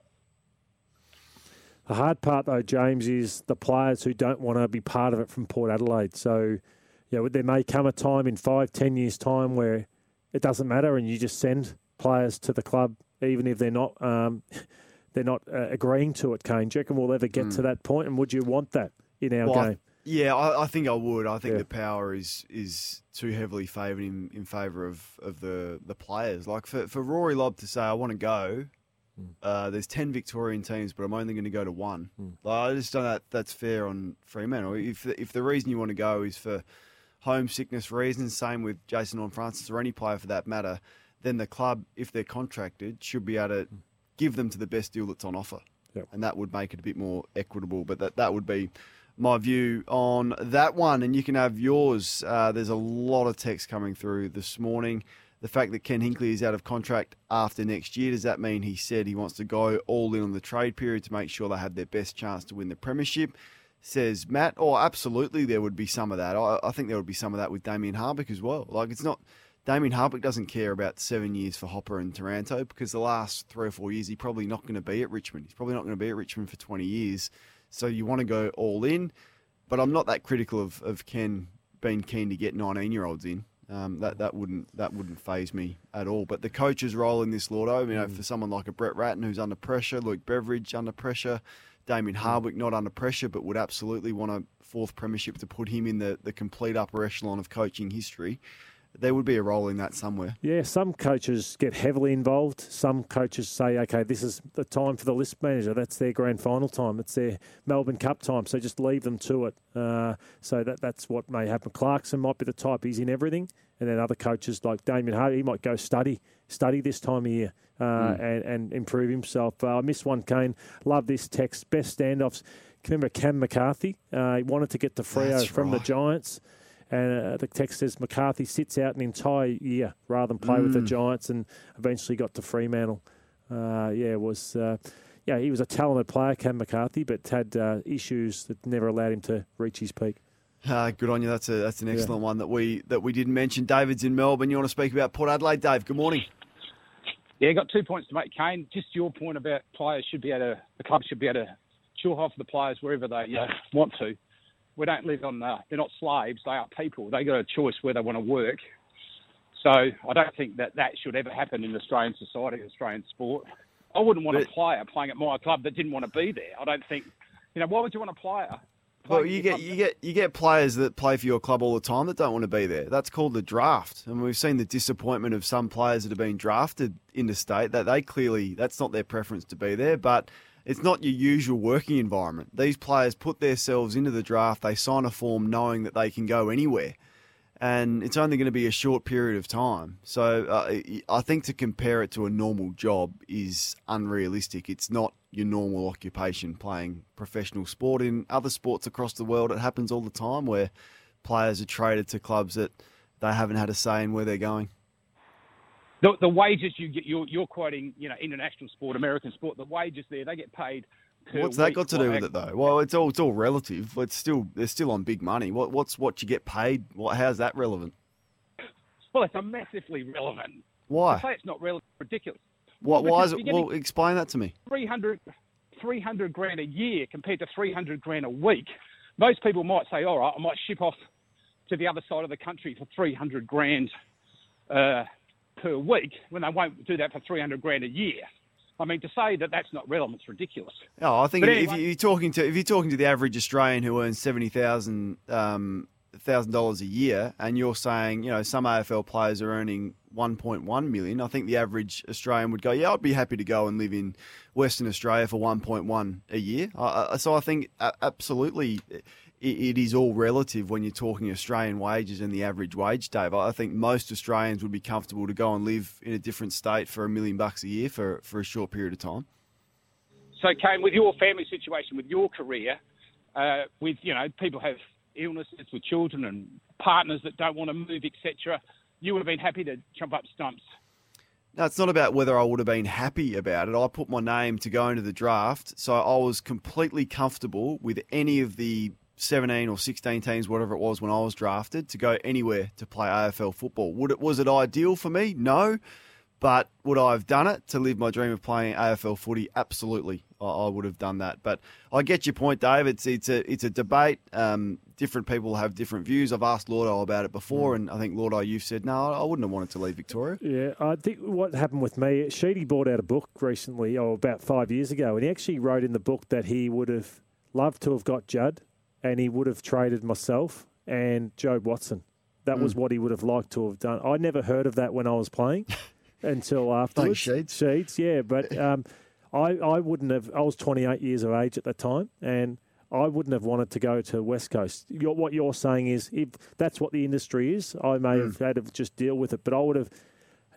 The hard part, though, James, is the players who don't want to be part of it from Port Adelaide. So, you know, there may come a time in five, ten years' time where it doesn't matter, and you just send players to the club, even if they're not um, they're not uh, agreeing to it. Kane, do you reckon we'll ever get to that point? point, and would you want that in our Well, I- game? Yeah, I, I think I would. I think Yeah. the power is is too heavily favoured in, in favour of, of the, the players. Like for, for Rory Lobb to say, I want to go, Hmm. uh, there's 10 Victorian teams, but I'm only going to go to one. Like, I just don't that that's fair on Fremantle. If, if the reason you want to go is for homesickness reasons, same with Jason Horne-Francis or any player for that matter, then the club, if they're contracted, should be able to give them to the best deal that's on offer. And that would make it a bit more equitable. But that, that would be my view on that one. And you can have yours. Uh, there's a lot of text coming through this morning. The fact that Ken Hinkley is out of contract after next year, does that mean he said he wants to go all in on the trade period to make sure they have their best chance to win the premiership? Says Matt. Oh, absolutely, there would be some of that. I, I think there would be some of that with Damien Hardwick as well. Like, it's not. Damien Hardwick doesn't care about seven years for Hopper and Taranto because the last three or four years he's probably not going to be at Richmond. He's probably not going to be at Richmond for 20 years. So you want to go all in. But I'm not that critical of, of Ken being keen to get 19 year olds in. Um, that that wouldn't that wouldn't faze me at all. But the coach's role in this, Lordo, you know, for someone like a Brett Ratten who's under pressure, Luke Beveridge under pressure, Damien Hardwick not under pressure, but would absolutely want a fourth premiership to put him in the, the complete upper echelon of coaching history. There would be a role in that somewhere. Yeah, some coaches get heavily involved. Some coaches say, okay, this is the time for the list manager. That's their grand final time. It's their Melbourne Cup time. So just leave them to it. Uh, so that that's what may happen. Clarkson might be the type, he's in everything. And then other coaches like Damien Hardy, he might go study, study this time of year uh, Mm. and, and improve himself. Uh, I missed one, Kane. Love this text. Best standoffs. Remember Cam McCarthy? Uh, he wanted to get to Freo That's from the. Giants. And uh, the text says McCarthy sits out an entire year rather than play with the Mm. Giants, and eventually got to Fremantle. Uh, yeah, it was uh, yeah he was a talented player, Cam McCarthy, but had uh, issues that never allowed him to reach his peak. Uh, good on you. That's a that's an Yeah. excellent one that we that we didn't mention. David's in Melbourne. You want to speak about Port Adelaide, Dave? Good morning. Yeah, got two points to make, Kane. Just your point about players should be able to, the club should be able to chill off the players wherever they uh, want to. We don't live on, uh, they're not slaves, they are people. They got a choice where they want to work. So I don't think that that should ever happen in Australian society, Australian sport. I wouldn't want a player playing at my club that didn't want to be there. I don't think, you know, why would you want a player? Well, you get you get you get players that play for your club all the time that don't want to be there. That's called the draft, and we've seen the disappointment of some players that have been drafted into state that they clearly that's not their preference to be there, but. It's not your usual working environment. These players put themselves into the draft. They sign a form knowing that they can go anywhere and it's only going to be a short period of time. So uh, I think to compare it to a normal job is unrealistic. It's not your normal occupation playing professional sport. In other sports across the world, it happens all the time where players are traded to clubs that they haven't had a say in where they're going. The, the wages you get, you're, you're quoting, you know, international sport, American sport. The wages there, they get paid What's that got to do with it though? Well, it's all it's all relative. It's still they're still on big money. What what's what you get paid? What how's that relevant? Well, it's a massively relevant. Why? To say it's not relevant, ridiculous. What? Well, why is it? Well, explain that to me. 300, 300 grand a year compared to 300 grand a week. Most people might say, all right, I might ship off to the other side of the country for 300 grand uh, per week when they won't do that for 300 grand a year. I mean, to say that that's not relevant is ridiculous. Oh, I think if, anyway- if you're talking to if you're talking to the average Australian who earns seventy thousand um, thousand dollars a year, and you're saying you know some AFL players are earning one point one million, I think the average Australian would go, yeah, I'd be happy to go and live in Western Australia for one point one a year. I I- so I think absolutely. It, it is all relative when you're talking Australian wages and the average wage, Dave. I think most Australians would be comfortable to go and live in a different state for a million bucks a year for, for a short period of time. So, Kane, with your family situation, with your career, uh, with you know people have illnesses with children and partners that don't want to move, etc., you would have been happy to jump up stumps. No, it's not about whether I would have been happy about it. I put my name to go into the draft, so I was completely comfortable with any of the 17 or 16 teams, whatever it was when I was drafted, to go anywhere to play AFL football. Would it was it ideal for me? No, but would I have done it to live my dream of playing AFL footy? Absolutely, I, I would have done that. But I get your point, Dave. It's it's a it's a debate. Um, different people have different views. I've asked Lordo about it before, and I think Lordo, you've said no, I wouldn't have wanted to leave Victoria. Yeah, I think what happened with me, Sheedy brought out a book recently, or about five years ago, and he actually wrote in the book that he would have loved to have got Judd, and he would have traded myself and Jobe Watson. That was Mm. what he would have liked to have done. I never heard of that when I was playing until afterwards. Sheets. Sheets, yeah, but um, I, I wouldn't have. I was 28 years of age at the time, and I wouldn't have wanted to go to West Coast. You're, what you're saying is, if that's what the industry is, I may have had to just deal with it. But I would have,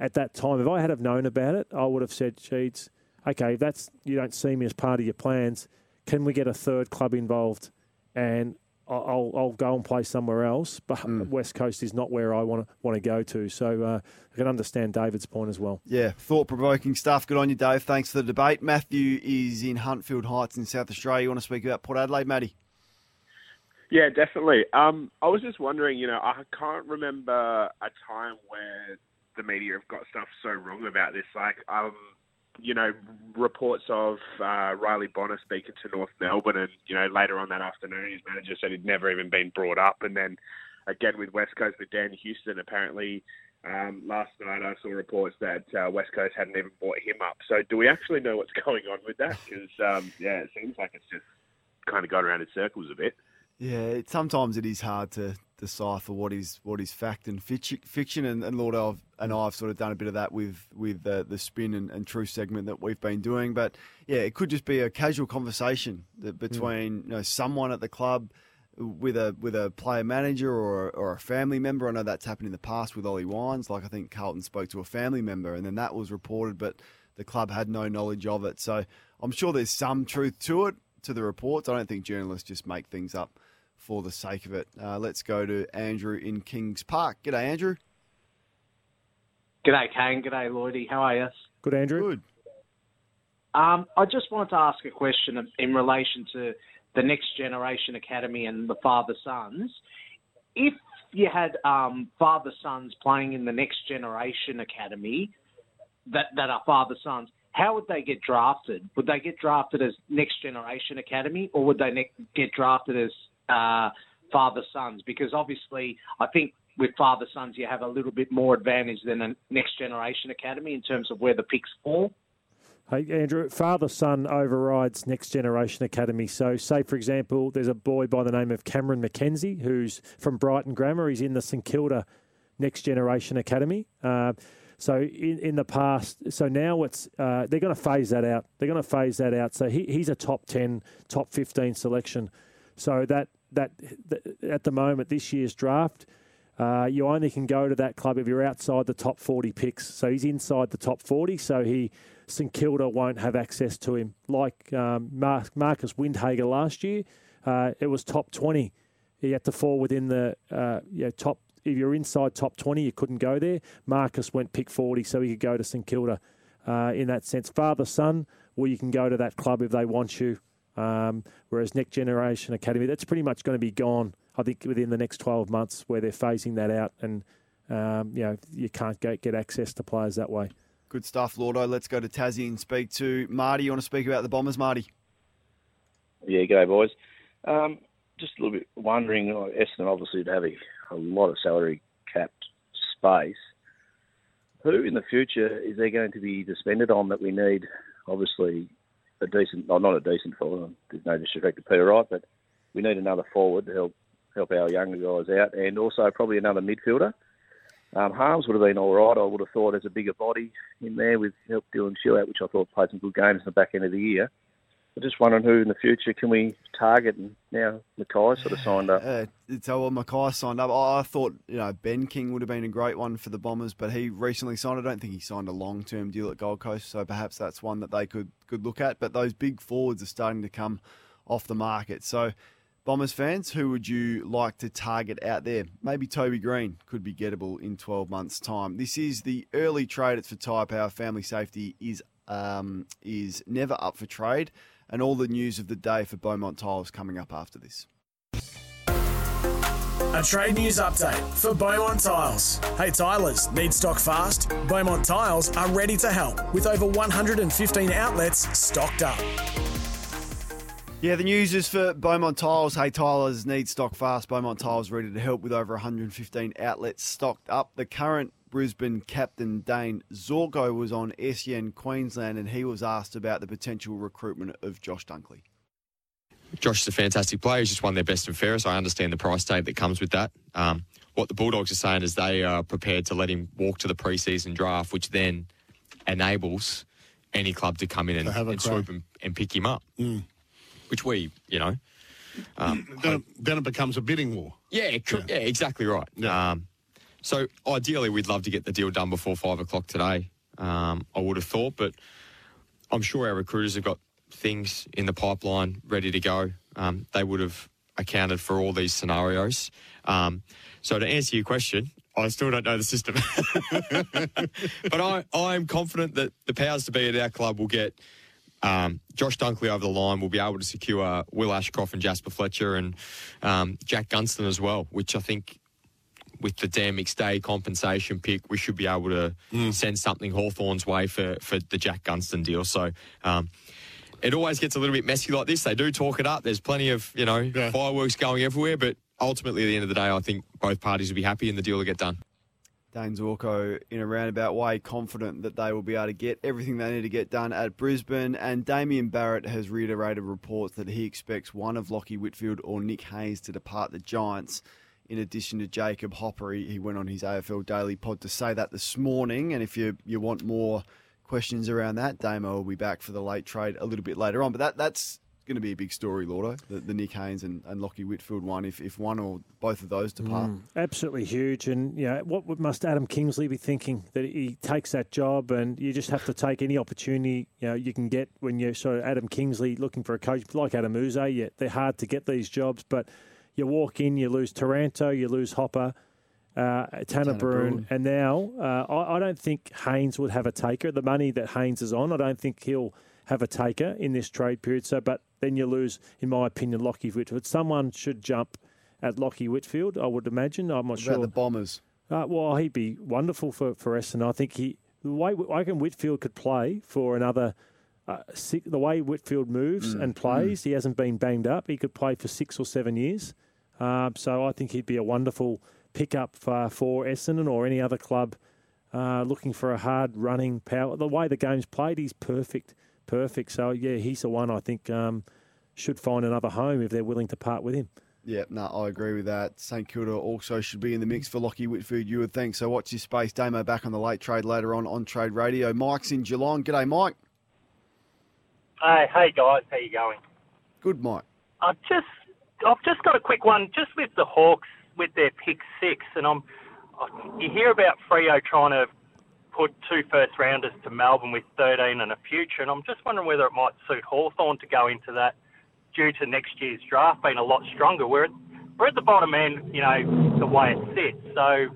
at that time, if I had have known about it, I would have said, Sheets, okay, if that's you don't see me as part of your plans. Can we get a third club involved? And I- I'll, I'll go and play somewhere else. But West Coast is not where I want to want to go to. So uh, I can understand David's point as well. Yeah, thought provoking stuff. Good on you, Dave. Thanks for the debate. Matthew is in Huntfield Heights in South Australia. You want to speak about Port Adelaide, Matty? Yeah, definitely. Um, I was just wondering, you know, I can't remember a time where the media have got stuff so wrong about this. Like, um, you know, reports of uh, Riley Bonner speaking to North Melbourne, and you know, later on that afternoon, his manager said he'd never even been brought up, and then again with West Coast with Dan Houston, apparently. Um, last night I saw reports that uh, West Coast hadn't even brought him up. So do we actually know what's going on with that? Because um, yeah, it seems like it's just kind of gone around in circles a bit. Yeah, it, sometimes it is hard to decipher what is what is fact and fiction, and, and Lord I've, and I've sort of done a bit of that with with the the spin and, and truth segment that we've been doing. But yeah, it could just be a casual conversation that hmm. between you know someone at the club with a with a player manager or or a family member. I know that's happened in the past with Ollie Wines. Like I think Carlton spoke to a family member, and then that was reported, but the club had no knowledge of it. So I'm sure there's some truth to it to the reports. I don't think journalists just make things up for the sake of it. Uh, let's go to Andrew in Kings Park. G'day, Andrew. G'day, Kane. G'day, Lloydie. How are you? Good, Andrew. Good. Um, I just wanted to ask a question in relation to the Next Generation Academy and the father sons. If you had um, father sons playing in the Next Generation Academy, that that are father sons. How would they get drafted? Would they get drafted as next generation academy, or would they ne- get drafted as uh, father sons? Because obviously, I think with father sons you have a little bit more advantage than a next generation academy in terms of where the picks fall. Hey, Andrew, father son overrides Next Generation Academy. So, say, for example, there's a boy by the name of Cameron McKenzie who's from Brighton Grammar. He's in the St Kilda Next Generation Academy. Uh, so, in, in the past, so now it's uh, they're going to phase that out. They're going to phase that out. So, he, he's a top 10, top 15 selection. So, that, that, at the moment, this year's draft, uh, you only can go to that club if you're outside the top 40 picks. So he's inside the top 40. So he St Kilda won't have access to him. Like um, Mar- Marcus Windhager last year, uh, it was top 20. He had to fall within the uh, you know, top. If you're inside top 20, you couldn't go there. Marcus went pick 40, so he could go to St Kilda. Uh, in that sense, father son, well, you can go to that club if they want you. Um, whereas Next Generation Academy, that's pretty much going to be gone. I think within the next 12 months, where they're phasing that out, and um, you know you can't get, get access to players that way. Good stuff, Lordo. Let's go to Tassie and speak to Marty. You want to speak about the Bombers, Marty? Yeah, go boys. Um, just a little bit wondering. uh, Essendon obviously would have a, a lot of salary capped space. Who in the future is there going to be suspended on that we need? Obviously, a decent, well, not a decent forward. There's no disrespect to Peter Wright, but we need another forward to help help our younger guys out, and also probably another midfielder. Um, Harms would have been all right. I would have thought as a bigger body in there with help Dylan Stewart, which I thought played some good games in the back end of the year. I'm just wondering who in the future can we target, and now Mackay sort of signed up. Uh, so well, Mackay signed up. I thought you know Ben King would have been a great one for the Bombers, but he recently signed. I don't think he signed a long term deal at Gold Coast, so perhaps that's one that they could could look at. But those big forwards are starting to come off the market. So Bombers fans, who would you like to target out there? Maybe Toby Green could be gettable in 12 months' time. This is the early trade. It's for Tyre Power. Family safety is um, is never up for trade, and all the news of the day for Beaumont Tiles coming up after this. A trade news update for Beaumont Tiles. Hey Tilers, need stock fast? Beaumont Tiles are ready to help with over 115 outlets stocked up. Yeah, the news is for Beaumont Tiles. Hey, Tilers need stock fast. Beaumont Tiles ready to help with over 115 outlets stocked up. The current Brisbane captain Dane Zorko was on SEN Queensland and he was asked about the potential recruitment of Josh Dunkley. Josh is a fantastic player. He's just won their best and fairest. I understand the price tag that comes with that. Um, what the Bulldogs are saying is they are prepared to let him walk to the preseason draft, which then enables any club to come in and, have and swoop and, and pick him up, Mm. which we, you know. Um, Then, it, then it becomes a bidding war. yeah, it could- yeah. exactly right. Um, so ideally, we'd love to get the deal done before five o'clock today. Um, I would have thought, but I'm sure our recruiters have got things in the pipeline ready to go. Um, they would have accounted for all these scenarios. Um, so to answer your question, I still don't know the system, but I, I'm confident that the powers to be at our club will get um, Josh Dunkley over the line. We'll be able to secure Will Ashcroft and Jasper Fletcher and um, Jack Gunston as well, which I think with the Dan Day compensation pick, we should be able to send something Hawthorn's way for, for the Jack Gunston deal. So um, it always gets a little bit messy like this. They do talk it up. There's plenty of, you know, fireworks going everywhere, but ultimately at the end of the day, I think both parties will be happy and the deal will get done. Dane Zorko, in a roundabout way, confident that they will be able to get everything they need to get done at Brisbane. And Damien Barrett has reiterated reports that he expects one of Lachie Whitfield or Nick Haynes to depart the Giants. In addition to Jacob Hopper, he he went on his AFL Daily Pod to say that this morning. And if you you want more questions around that, Damo will be back for the late trade a little bit later on. But that that's going to be a big story, Lordo, the, the Nick Haynes and, and Lachie Whitfield one. If if one or both of those depart. Mm, absolutely huge. And you know, what must Adam Kingsley be thinking that he takes that job, and you just have to take any opportunity you know you can get when you're sort of Adam Kingsley looking for a coach like Adam Yze. Yeah, they're hard to get these jobs, but you walk in, you lose Taranto, you lose Hopper. Uh, Tanner Tanner and now uh, I, I don't think Haynes would have a taker. The money that Haynes is on, I don't think he'll have a taker in this trade period. So, but then you lose, in my opinion, Lachie Whitfield. Someone should jump at Lachie Whitfield. I would imagine. I'm not sure. about the Bombers? Uh, well, he'd be wonderful for, for Essendon. I think he the way I reckon Whitfield could play for another. Uh, six, the way Whitfield moves Mm, and plays, he hasn't been banged up. He could play for six or seven years. Uh, so I think he'd be a wonderful pickup for, for Essendon or any other club uh, looking for a hard running power. The way the game's played, he's perfect, perfect. So yeah, he's the one I think um, should find another home if they're willing to part with him. Yeah, no, I agree with that. St Kilda also should be in the mix for Lachie Whitfield, you would think. So watch this space. Damo back on the late trade later on on Trade Radio. Mike's in Geelong. G'day, Mike. Hey, hey guys, how you going? Good, Mike. I've just, I've just got a quick one, just with the Hawks with their pick six, and I'm, you hear about Freo trying to put two first rounders to Melbourne with 13 and a future, and I'm just wondering whether it might suit Hawthorn to go into that due to next year's draft being a lot stronger. We're, we're at the bottom end, you know, the way it sits, so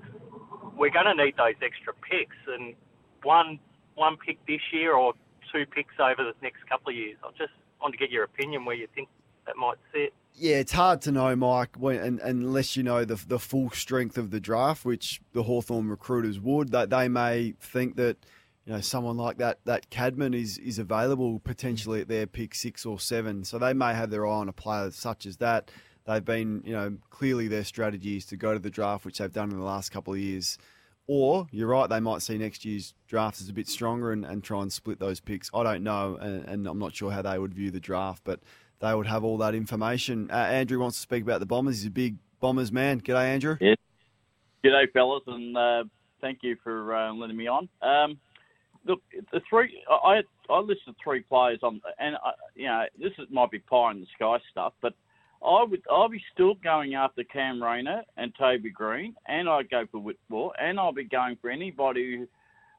we're going to need those extra picks, and one one pick this year or two picks over the next couple of years. I just want to get your opinion where you think that might sit. Yeah, it's hard to know, Mike, when, and, unless you know the the full strength of the draft, which the Hawthorn recruiters would. That they may think that you know someone like that that Cadman is is available potentially at their pick six or seven, so they may have their eye on a player such as that. They've been, you know, clearly their strategy is to go to the draft, which they've done in the last couple of years. Or you're right, they might see next year's draft as a bit stronger and, and try and split those picks. I don't know, and, and I'm not sure how they would view the draft, but they would have all that information. Uh, Andrew wants to speak about the Bombers. He's a big Bombers man. G'day, Andrew. Yeah. G'day, fellas, and uh, thank you for uh, letting me on. Um, look, the three I I listed three players on, and uh, you know this is, might be pie in the sky stuff, but I would I'll be still going after Cam Rayner and Toby Green, and I'd go for Whitmore, and I'll be going for anybody who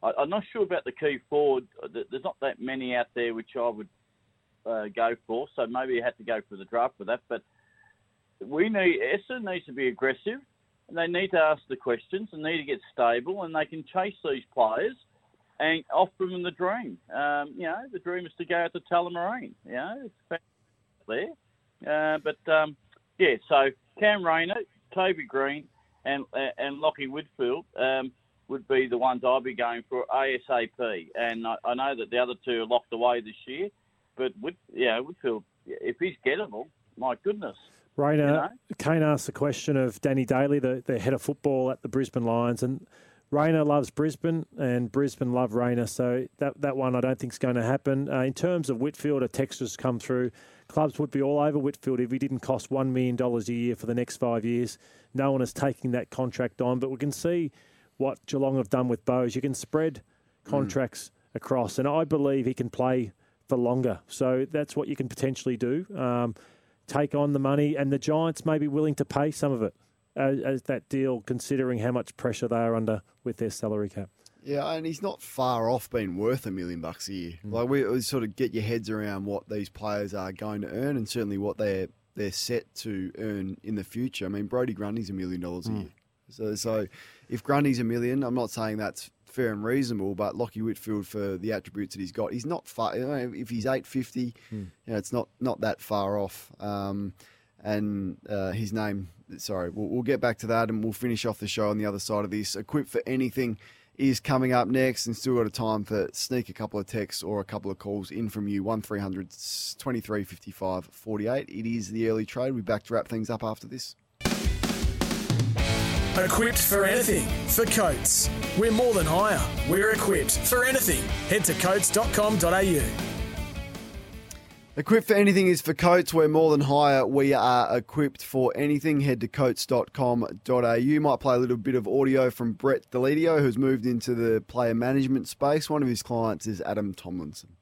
I, I'm not sure about the key forward. There's not that many out there which I would uh, go for, so maybe you had to go for the draft for that. But we need Essendon needs to be aggressive, and they need to ask the questions, and need to get stable, and they can chase these players and offer them the dream. Um, you know, the dream is to go out to Tullamarine. You know, it's there. Uh, but um, yeah, so Cam Rayner, Toby Green, and and Lachie Whitfield um, would be the ones I'd be going for ASAP. And I, I know that the other two are locked away this year, but yeah, Whitfield, if he's gettable, my goodness. Rayner, You know? Kane asked the question of Danny Daly, the, the head of football at the Brisbane Lions, and Rayner loves Brisbane, and Brisbane love Rayner, so that, that one I don't think is going to happen. Uh, in terms of Whitfield, a text has come through. Clubs would be all over Whitfield if he didn't cost $1 million a year for the next five years. No one is taking that contract on, but we can see what Geelong have done with Bowes. You can spread contracts across, and I believe he can play for longer. So that's what you can potentially do. Um, take on the money, and the Giants may be willing to pay some of it as, as that deal, considering how much pressure they are under with their salary cap. Yeah, and he's not far off being worth a million bucks a year. Like we, we sort of get your heads around what these players are going to earn, and certainly what they're they're set to earn in the future. I mean, Brodie Grundy's a million dollars a Mm. year. So, so if Grundy's a million, I'm not saying that's fair and reasonable, but Lachie Whitfield for the attributes that he's got, he's not far. You know, if he's 850, Hmm. you know, it's not not that far off. Um, and uh, his name, sorry, we'll, we'll get back to that, and we'll finish off the show on the other side of this. Equipped for anything is coming up next, and still got a time for sneak a couple of texts or a couple of calls in from you. One 23 55 48. It is the early trade. We'll be back to wrap things up after this. Equipped for anything for Coates. We're more than hire. We're equipped for anything. Head to coates.com.au. Equipped for anything is for Coates. We're more than hire. We are equipped for anything. Head to coates.com.au. You might play a little bit of audio from Brett Deledio, who's moved into the player management space. One of his clients is Adam Tomlinson.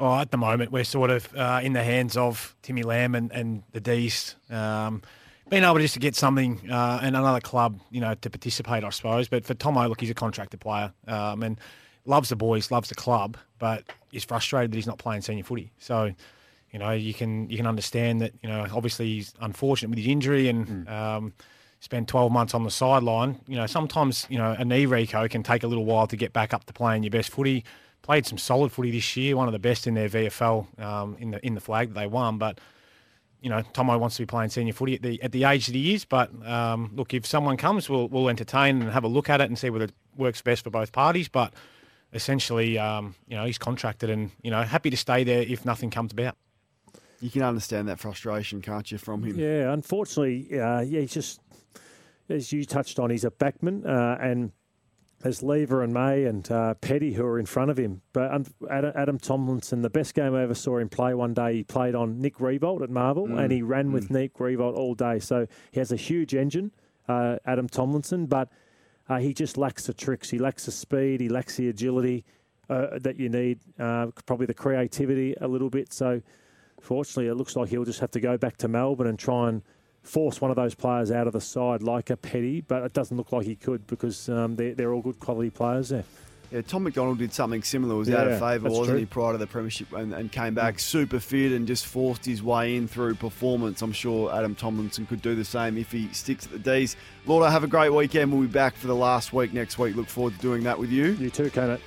Oh, at the moment, we're sort of uh, in the hands of Timmy Lamb and, and the D's. Um, being able just to get something uh, and another club, you know, to participate, I suppose. But for Tomo, look, he's a contracted player um, and loves the boys, loves the club, but is frustrated that he's not playing senior footy. So, you know, you can you can understand that. You know, obviously he's unfortunate with his injury and. Um, Spent 12 months on the sideline. You know, sometimes, you know, a knee reco can take a little while to get back up to playing your best footy. Played some solid footy this year, one of the best in their VFL um, in the in the flag that they won. But you know, Tomo wants to be playing senior footy at the at the age that he is. But um, look, if someone comes, we'll we'll entertain and have a look at it and see whether it works best for both parties. But essentially, um, you know, he's contracted and you know happy to stay there if nothing comes about. You can understand that frustration, can't you, from him? Yeah, unfortunately, uh, yeah, he's just as you touched on, he's a backman, uh, and there's Lever and May and uh, Petty who are in front of him. But um, Adam, Adam Tomlinson, the best game I ever saw him play one day, he played on Nick Riewoldt at Marvel, Mm, and he ran with Nick Riewoldt all day. So he has a huge engine, uh, Adam Tomlinson, but uh, he just lacks the tricks. He lacks the speed. He lacks the agility uh, that you need. Uh, probably the creativity a little bit. So fortunately, it looks like he'll just have to go back to Melbourne and try and force one of those players out of the side like a Petty, but it doesn't look like he could because um, they're, they're all good quality players there. Yeah, Tom McDonald did something similar. Was out of favour, wasn't true. he, prior to the premiership, and, and came back mm. super fit and just forced his way in through performance. I'm sure Adam Tomlinson could do the same if he sticks at the D's. Lord, I have a great weekend. We'll be back for the last week next week. Look forward to doing that with you. You too, Kenneth.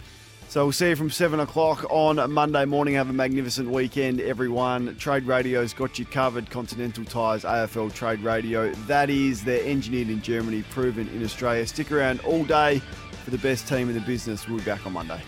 So we'll see you from 7 o'clock on Monday morning. Have a magnificent weekend, everyone. Trade Radio's got you covered. Continental Tires, AFL Trade Radio. That is, they're engineered in Germany, proven in Australia. Stick around all day for the best team in the business. We'll be back on Monday.